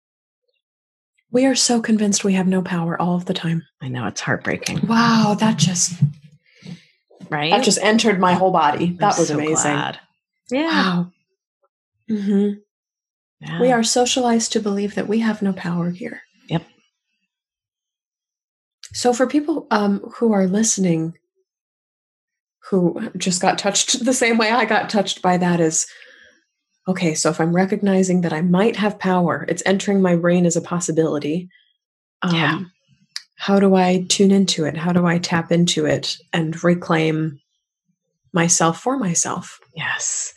We are so convinced we have no power all of the time. I know it's heartbreaking. Wow that just right? that just entered my whole body. That I'm was so amazing. glad. yeah. Wow. Mm-hmm. yeah. we are socialized to believe that we have no power here. Yep. So for people um, who are listening who just got touched the same way I got touched by that is okay, so if I'm recognizing that I might have power, it's entering my brain as a possibility. Um, yeah. How do I tune into it? How do I tap into it and reclaim myself for myself? Yes.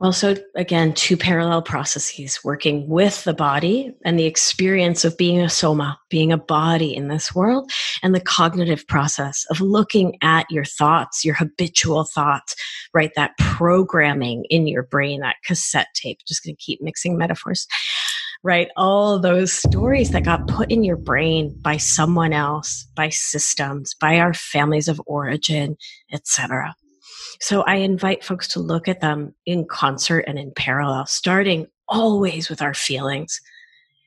Well, so again, two parallel processes working with the body and the experience of being a soma, being a body in this world, and the cognitive process of looking at your thoughts, your habitual thoughts, right? That programming in your brain, that cassette tape, just going to keep mixing metaphors, right? All those stories that got put in your brain by someone else, by systems, by our families of origin, etc so I invite folks to look at them in concert and in parallel, starting always with our feelings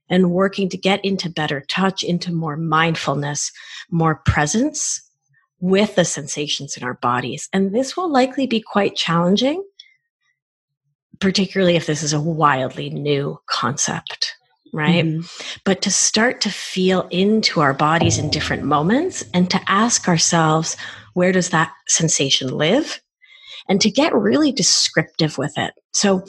and working to get into better touch, into more mindfulness, more presence with the sensations in our bodies. And this will likely be quite challenging, particularly if this is a wildly new concept right? Mm-hmm. But to start to feel into our bodies in different moments and to ask ourselves, where does that sensation live? And to get really descriptive with it. So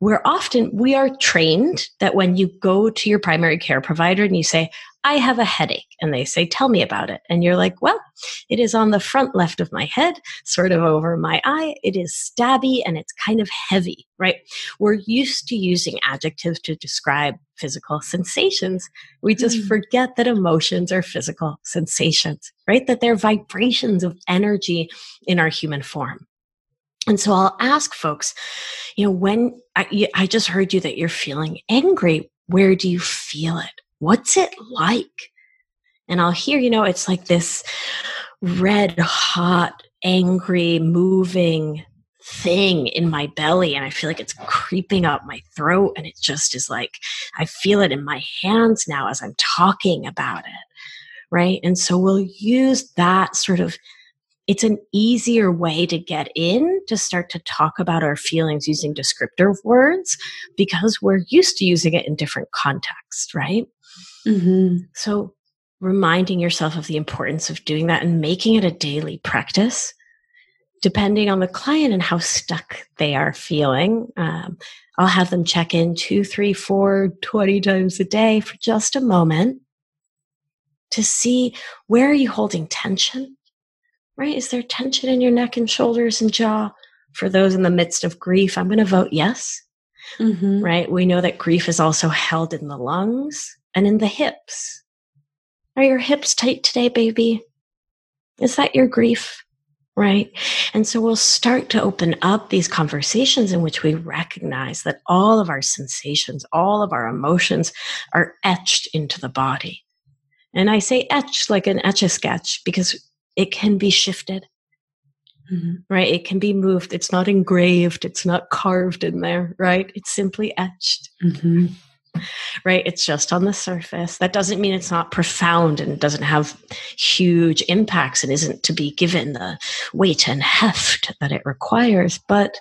we're often, we are trained that when you go to your primary care provider and you say, I have a headache. And they say, tell me about it. And you're like, well, it is on the front left of my head, sort of over my eye. It is stabby and it's kind of heavy, right? We're used to using adjectives to describe physical sensations. We just mm. forget that emotions are physical sensations, right? That they're vibrations of energy in our human form. And so I'll ask folks, you know, when I, I just heard you that you're feeling angry, where do you feel it? What's it like? And I'll hear, you know, it's like this red hot, angry, moving thing in my belly. And I feel like it's creeping up my throat. And it just is like, I feel it in my hands now as I'm talking about it. Right. And so we'll use that sort of it's an easier way to get in to start to talk about our feelings using descriptive words because we're used to using it in different contexts, right? Mm-hmm. So, reminding yourself of the importance of doing that and making it a daily practice, depending on the client and how stuck they are feeling. Um, I'll have them check in two, three, four, 20 times a day for just a moment to see where are you holding tension right? Is there tension in your neck and shoulders and jaw? For those in the midst of grief, I'm going to vote yes. Mm-hmm. Right? We know that grief is also held in the lungs and in the hips. Are your hips tight today, baby? Is that your grief? Right. And so we'll start to open up these conversations in which we recognize that all of our sensations, all of our emotions are etched into the body. And I say etched like an etch a sketch because it can be shifted. Mm-hmm. Right? It can be moved. It's not engraved. It's not carved in there, right? It's simply etched. Mm-hmm. Right? It's just on the surface. That doesn't mean it's not profound and doesn't have huge impacts and isn't to be given the weight and heft that it requires, but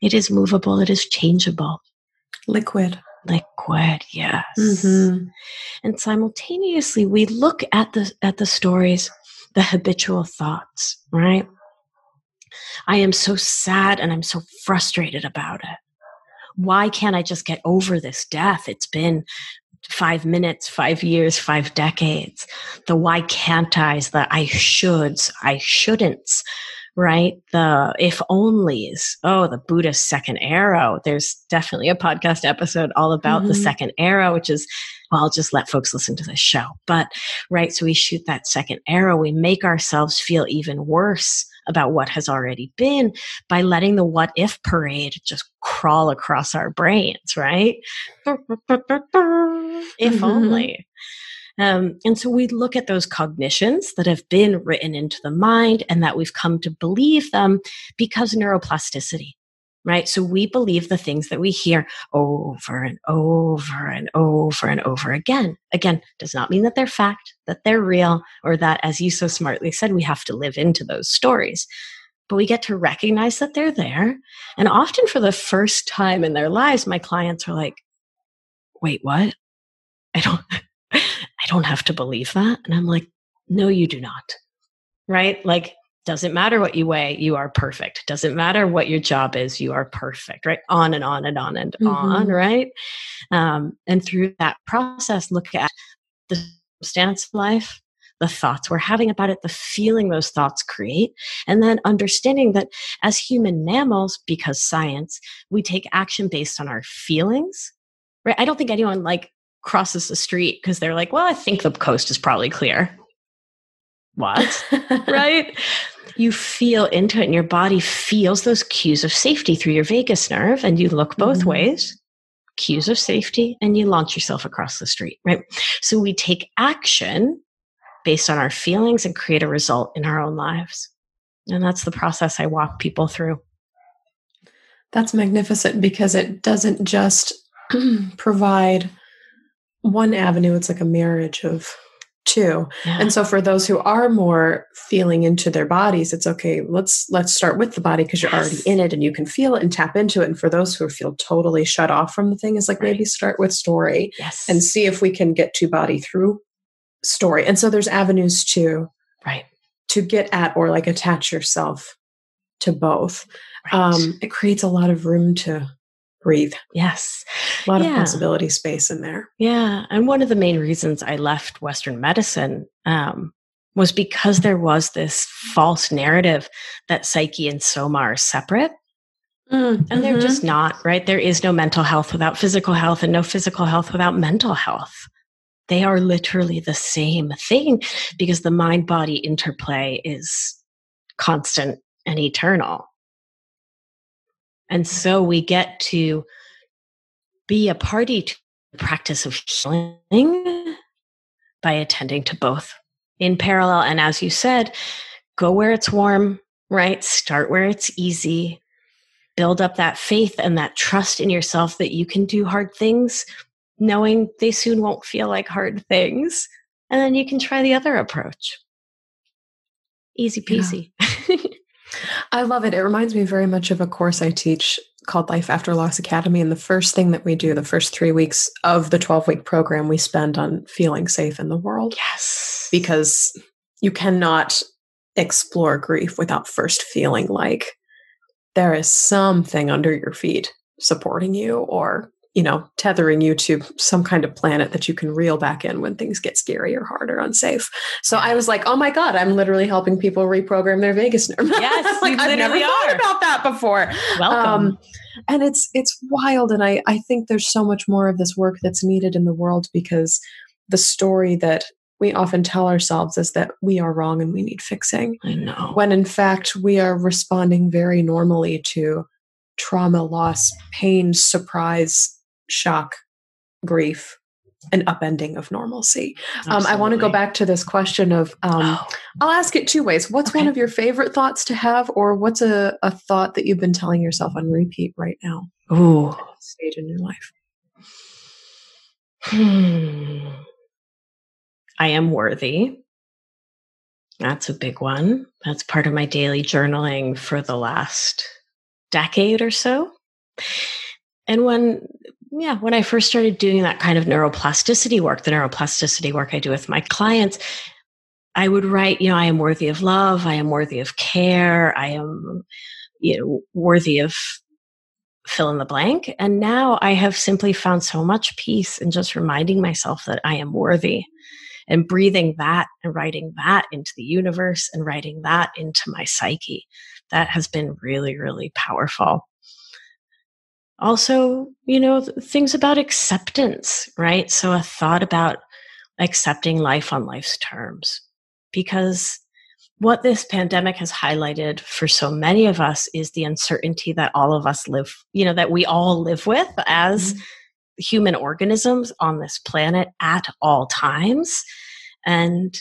it is movable, it is changeable. Liquid. Liquid, yes. Mm-hmm. And simultaneously we look at the at the stories the habitual thoughts, right? I am so sad and I'm so frustrated about it. Why can't I just get over this death? It's been five minutes, five years, five decades. The why can't I's, the I shoulds, I shouldn'ts, right? The if onlys. Oh, the Buddhist second arrow. There's definitely a podcast episode all about mm-hmm. the second arrow, which is well, I'll just let folks listen to this show. But, right, so we shoot that second arrow. We make ourselves feel even worse about what has already been by letting the what if parade just crawl across our brains, right? if mm-hmm. only. Um, and so we look at those cognitions that have been written into the mind and that we've come to believe them because neuroplasticity right? So we believe the things that we hear over and over and over and over again. Again, does not mean that they're fact, that they're real, or that, as you so smartly said, we have to live into those stories. But we get to recognize that they're there. And often for the first time in their lives, my clients are like, wait, what? I don't, I don't have to believe that. And I'm like, no, you do not. Right? Like Doesn't matter what you weigh, you are perfect. Doesn't matter what your job is, you are perfect, right? On and on and on and mm-hmm. on, right? Um, and through that process, look at the stance of life, the thoughts we're having about it, the feeling those thoughts create, and then understanding that as human mammals, because science, we take action based on our feelings, right? I don't think anyone like crosses the street because they're like, well, I think the coast is probably clear. What? right? You feel into it and your body feels those cues of safety through your vagus nerve and you look both mm-hmm. ways cues of safety and you launch yourself across the street, right? So we take action based on our feelings and create a result in our own lives. And that's the process I walk people through. That's magnificent because it doesn't just provide one avenue, it's like a marriage of two. Yeah. And so for those who are more feeling into their bodies, it's okay, let's let's start with the body because you're yes. already in it and you can feel it and tap into it. And for those who feel totally shut off from the thing, is like right. maybe start with story yes. and see if we can get to body through story. And so there's avenues to right to get at or like attach yourself to both. Right. Um, it creates a lot of room to breathe. Yes. A lot yeah. of possibility space in there. Yeah. And one of the main reasons I left Western medicine um, was because there was this false narrative that psyche and soma are separate. Mm, and they're mm-hmm. just not, right? There is no mental health without physical health and no physical health without mental health. They are literally the same thing because the mind body interplay is constant and eternal. And so we get to be a party to the practice of healing by attending to both in parallel. And as you said, go where it's warm, right? Start where it's easy. Build up that faith and that trust in yourself that you can do hard things, knowing they soon won't feel like hard things. And then you can try the other approach. Easy peasy. Yeah. I love it. It reminds me very much of a course I teach called Life After Loss Academy. And the first thing that we do, the first three weeks of the 12 week program, we spend on feeling safe in the world. Yes. Because you cannot explore grief without first feeling like there is something under your feet supporting you or you know, tethering you to some kind of planet that you can reel back in when things get scary or hard or unsafe. So I was like, oh my God, I'm literally helping people reprogram their vagus nerve. Yes, like, I've never are. thought about that before. Welcome. Um, and it's it's wild. And I, I think there's so much more of this work that's needed in the world because the story that we often tell ourselves is that we are wrong and we need fixing. I know. When in fact we are responding very normally to trauma, loss, pain, surprise, shock, grief, an upending of normalcy. Um, I want to go back to this question of um, oh. I'll ask it two ways. What's okay. one of your favorite thoughts to have, or what's a, a thought that you've been telling yourself on repeat right now? Ooh. Stage in your life. Hmm. I am worthy. That's a big one. That's part of my daily journaling for the last decade or so. And when yeah, when I first started doing that kind of neuroplasticity work, the neuroplasticity work I do with my clients, I would write, you know, I am worthy of love, I am worthy of care, I am, you know, worthy of fill in the blank. And now I have simply found so much peace in just reminding myself that I am worthy and breathing that and writing that into the universe and writing that into my psyche. That has been really, really powerful also, you know, things about acceptance, right? So a thought about accepting life on life's terms. Because what this pandemic has highlighted for so many of us is the uncertainty that all of us live, you know, that we all live with as mm-hmm. human organisms on this planet at all times. And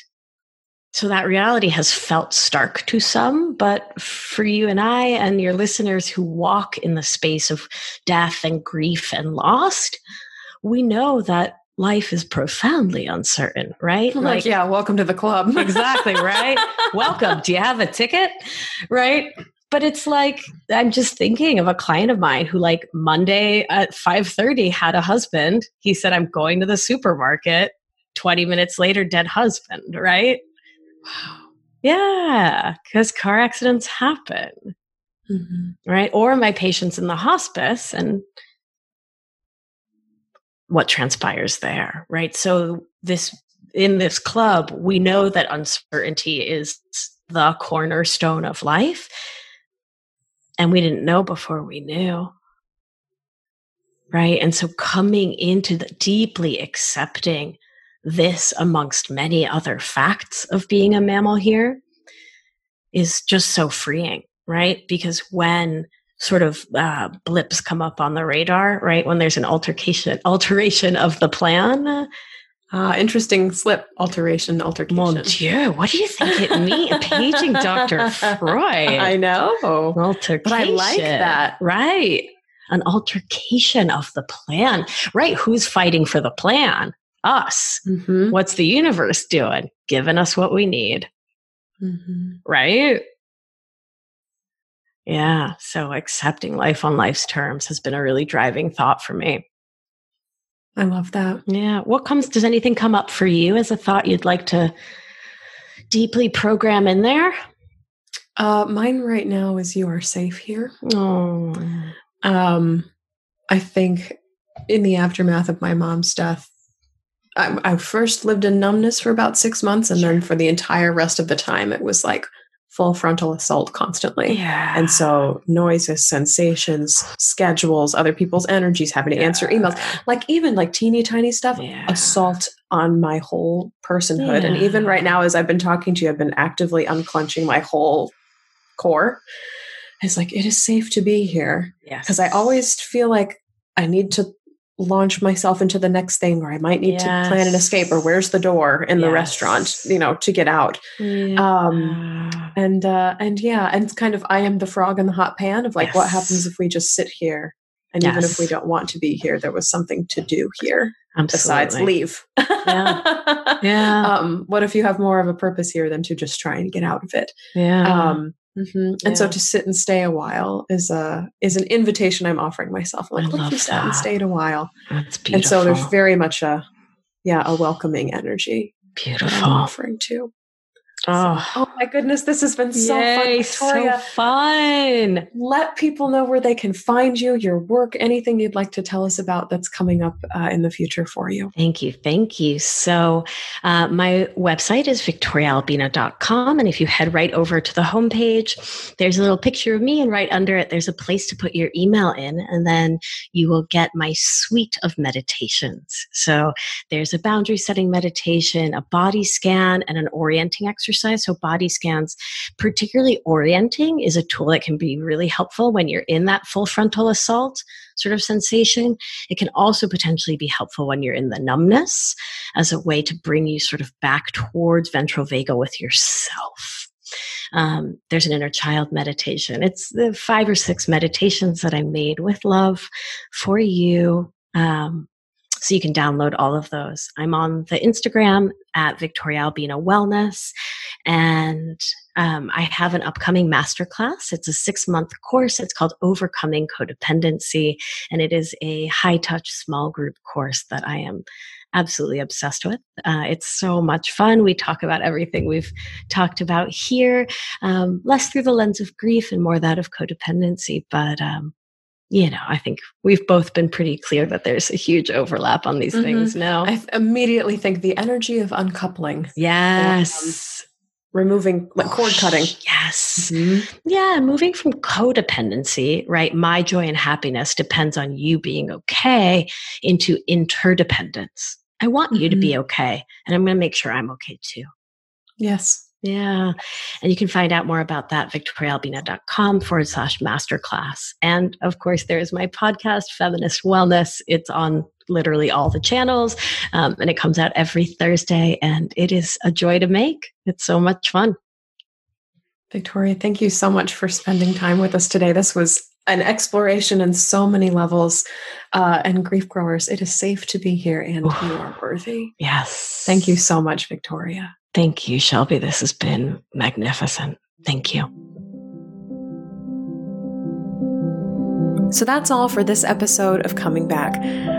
so that reality has felt stark to some, but for you and I and your listeners who walk in the space of death and grief and lost, we know that life is profoundly uncertain, right? Like, yeah, welcome to the club. exactly, right? welcome. Do you have a ticket? Right? But it's like I'm just thinking of a client of mine who like Monday at 5:30 had a husband. He said I'm going to the supermarket. 20 minutes later dead husband, right? Wow. Yeah, because car accidents happen. Mm-hmm. Right. Or my patients in the hospice and what transpires there. Right. So, this in this club, we know that uncertainty is the cornerstone of life. And we didn't know before we knew. Right. And so coming into the deeply accepting this amongst many other facts of being a mammal here is just so freeing. Right. Because when sort of uh, blips come up on the radar, right? When there's an altercation, alteration of the plan, uh, interesting slip alteration altercation. Mon Dieu, what do you think it means? Paging Dr. Freud. I know. Altercation. But I like that. Right. An altercation of the plan. Right. Who's fighting for the plan? Us. Mm-hmm. What's the universe doing? Giving us what we need. Mm-hmm. Right. Yeah. So accepting life on life's terms has been a really driving thought for me. I love that. Yeah. What comes, does anything come up for you as a thought you'd like to deeply program in there? Uh, mine right now is you are safe here. Oh. Um, I think in the aftermath of my mom's death, I, I first lived in numbness for about six months, and then for the entire rest of the time, it was like full frontal assault constantly. Yeah. And so noises, sensations, schedules, other people's energies, having to yeah. answer emails, like even like teeny tiny stuff, yeah. assault on my whole personhood. Yeah. And even right now, as I've been talking to you, I've been actively unclenching my whole core. It's like, it is safe to be here. Because I always feel like I need to launch myself into the next thing or i might need yes. to plan an escape or where's the door in yes. the restaurant you know to get out yeah. um and uh and yeah and kind of i am the frog in the hot pan of like yes. what happens if we just sit here and even if we don't want to be here there was something to do here Absolutely. besides leave yeah yeah um what if you have more of a purpose here than to just try and get out of it yeah um Mm-hmm. And so to sit and stay a while is a is an invitation I'm offering myself. I'm like, look, you sat and stayed a while. That's beautiful. And so there's very much a yeah, a welcoming energy. Beautiful. offering too. Oh. oh my goodness, this has been so Yay, fun, Victoria. So fun. Let people know where they can find you, your work, anything you'd like to tell us about that's coming up uh, in the future for you. Thank you. Thank you. So, uh, my website is victoriaalbina.com. And if you head right over to the homepage, there's a little picture of me, and right under it, there's a place to put your email in. And then you will get my suite of meditations. So, there's a boundary setting meditation, a body scan, and an orienting exercise exercise. So, body scans, particularly orienting, is a tool that can be really helpful when you're in that full frontal assault sort of sensation. It can also potentially be helpful when you're in the numbness as a way to bring you sort of back towards ventral vagal with yourself. Um, there's an inner child meditation. It's the five or six meditations that I made with love for you. Um, so you can download all of those. I'm on the Instagram at Victoria Albina Wellness. And um, I have an upcoming masterclass. It's a six month course. It's called Overcoming Codependency. And it is a high touch small group course that I am absolutely obsessed with. Uh, it's so much fun. We talk about everything we've talked about here, um, less through the lens of grief and more that of codependency. But um, you know, I think we've both been pretty clear that there's a huge overlap on these mm-hmm. things now. I immediately think the energy of uncoupling. Yes. um, removing like cord cutting. Yes. Mm-hmm. Yeah. Moving from codependency, right? My joy and happiness depends on you being okay into interdependence. I want mm-hmm. you to be mm-hmm. okay. And I'm going to make sure I'm okay too. Yes. Yeah. And you can find out more about that, victoriaalbina.com forward slash masterclass. And of course, there is my podcast, Feminist Wellness. It's on literally all the channels um, and it comes out every Thursday. And it is a joy to make. It's so much fun. Victoria, thank you so much for spending time with us today. This was an exploration in so many levels. Uh, and grief growers, it is safe to be here and you are worthy. Yes. Thank you so much, Victoria. Thank you, Shelby. This has been magnificent. Thank you. So that's all for this episode of Coming Back.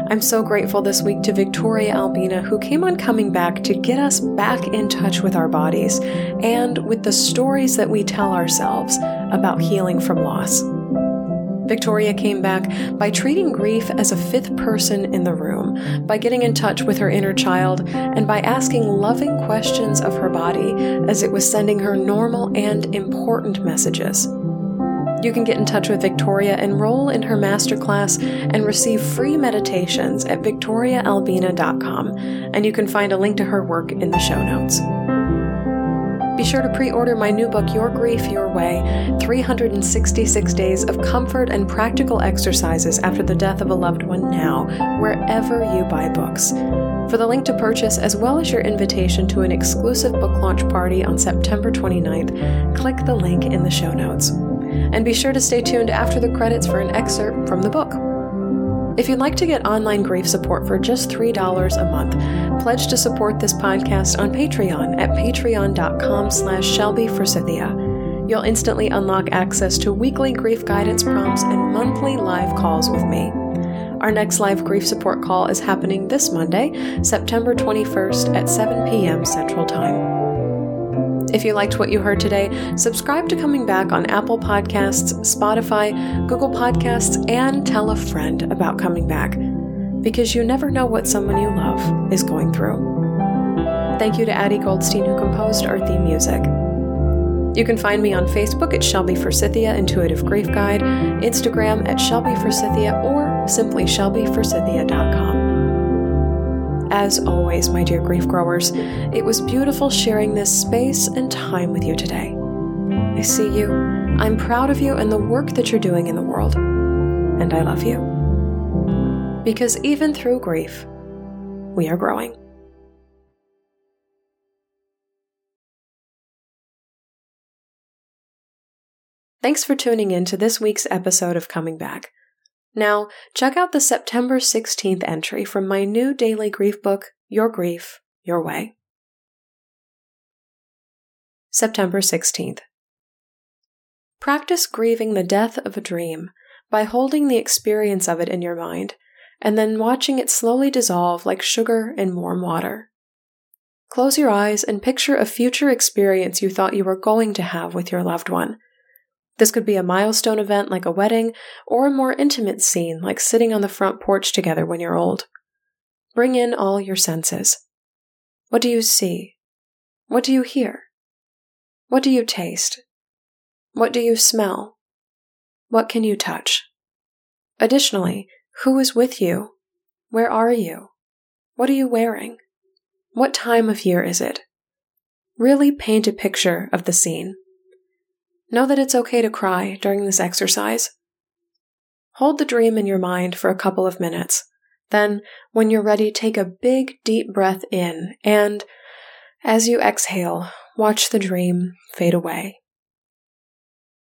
I'm so grateful this week to Victoria Albina, who came on Coming Back to get us back in touch with our bodies and with the stories that we tell ourselves about healing from loss. Victoria came back by treating grief as a fifth person in the room, by getting in touch with her inner child, and by asking loving questions of her body as it was sending her normal and important messages. You can get in touch with Victoria, enroll in her masterclass, and receive free meditations at victoriaalbina.com, and you can find a link to her work in the show notes. Be sure to pre order my new book, Your Grief, Your Way 366 Days of Comfort and Practical Exercises After the Death of a Loved One now, wherever you buy books. For the link to purchase, as well as your invitation to an exclusive book launch party on September 29th, click the link in the show notes. And be sure to stay tuned after the credits for an excerpt from the book. If you'd like to get online grief support for just $3 a month, pledge to support this podcast on Patreon at patreon.com slash. You'll instantly unlock access to weekly grief guidance prompts and monthly live calls with me. Our next live grief support call is happening this Monday, September 21st at 7 p.m. Central Time. If you liked what you heard today, subscribe to Coming Back on Apple Podcasts, Spotify, Google Podcasts, and tell a friend about Coming Back because you never know what someone you love is going through. Thank you to Addie Goldstein, who composed our theme music. You can find me on Facebook at Shelby Forsythia Intuitive Grief Guide, Instagram at Shelby Forsythia, or simply shelbyforsythia.com. As always, my dear grief growers, it was beautiful sharing this space and time with you today. I see you, I'm proud of you and the work that you're doing in the world, and I love you. Because even through grief, we are growing. Thanks for tuning in to this week's episode of Coming Back. Now, check out the September 16th entry from my new daily grief book, Your Grief, Your Way. September 16th. Practice grieving the death of a dream by holding the experience of it in your mind and then watching it slowly dissolve like sugar in warm water. Close your eyes and picture a future experience you thought you were going to have with your loved one this could be a milestone event like a wedding, or a more intimate scene like sitting on the front porch together when you're old. Bring in all your senses. What do you see? What do you hear? What do you taste? What do you smell? What can you touch? Additionally, who is with you? Where are you? What are you wearing? What time of year is it? Really paint a picture of the scene. Know that it's okay to cry during this exercise. Hold the dream in your mind for a couple of minutes. Then, when you're ready, take a big, deep breath in, and as you exhale, watch the dream fade away.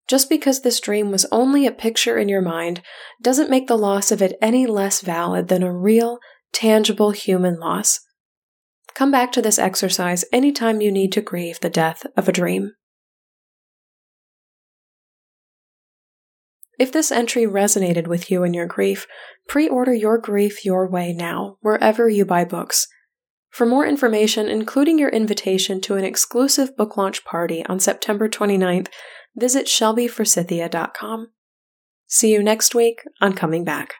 Just because this dream was only a picture in your mind doesn't make the loss of it any less valid than a real, tangible human loss. Come back to this exercise anytime you need to grieve the death of a dream. If this entry resonated with you in your grief, pre order Your Grief Your Way now, wherever you buy books. For more information, including your invitation to an exclusive book launch party on September 29th, visit shelbyforsythia.com. See you next week on Coming Back.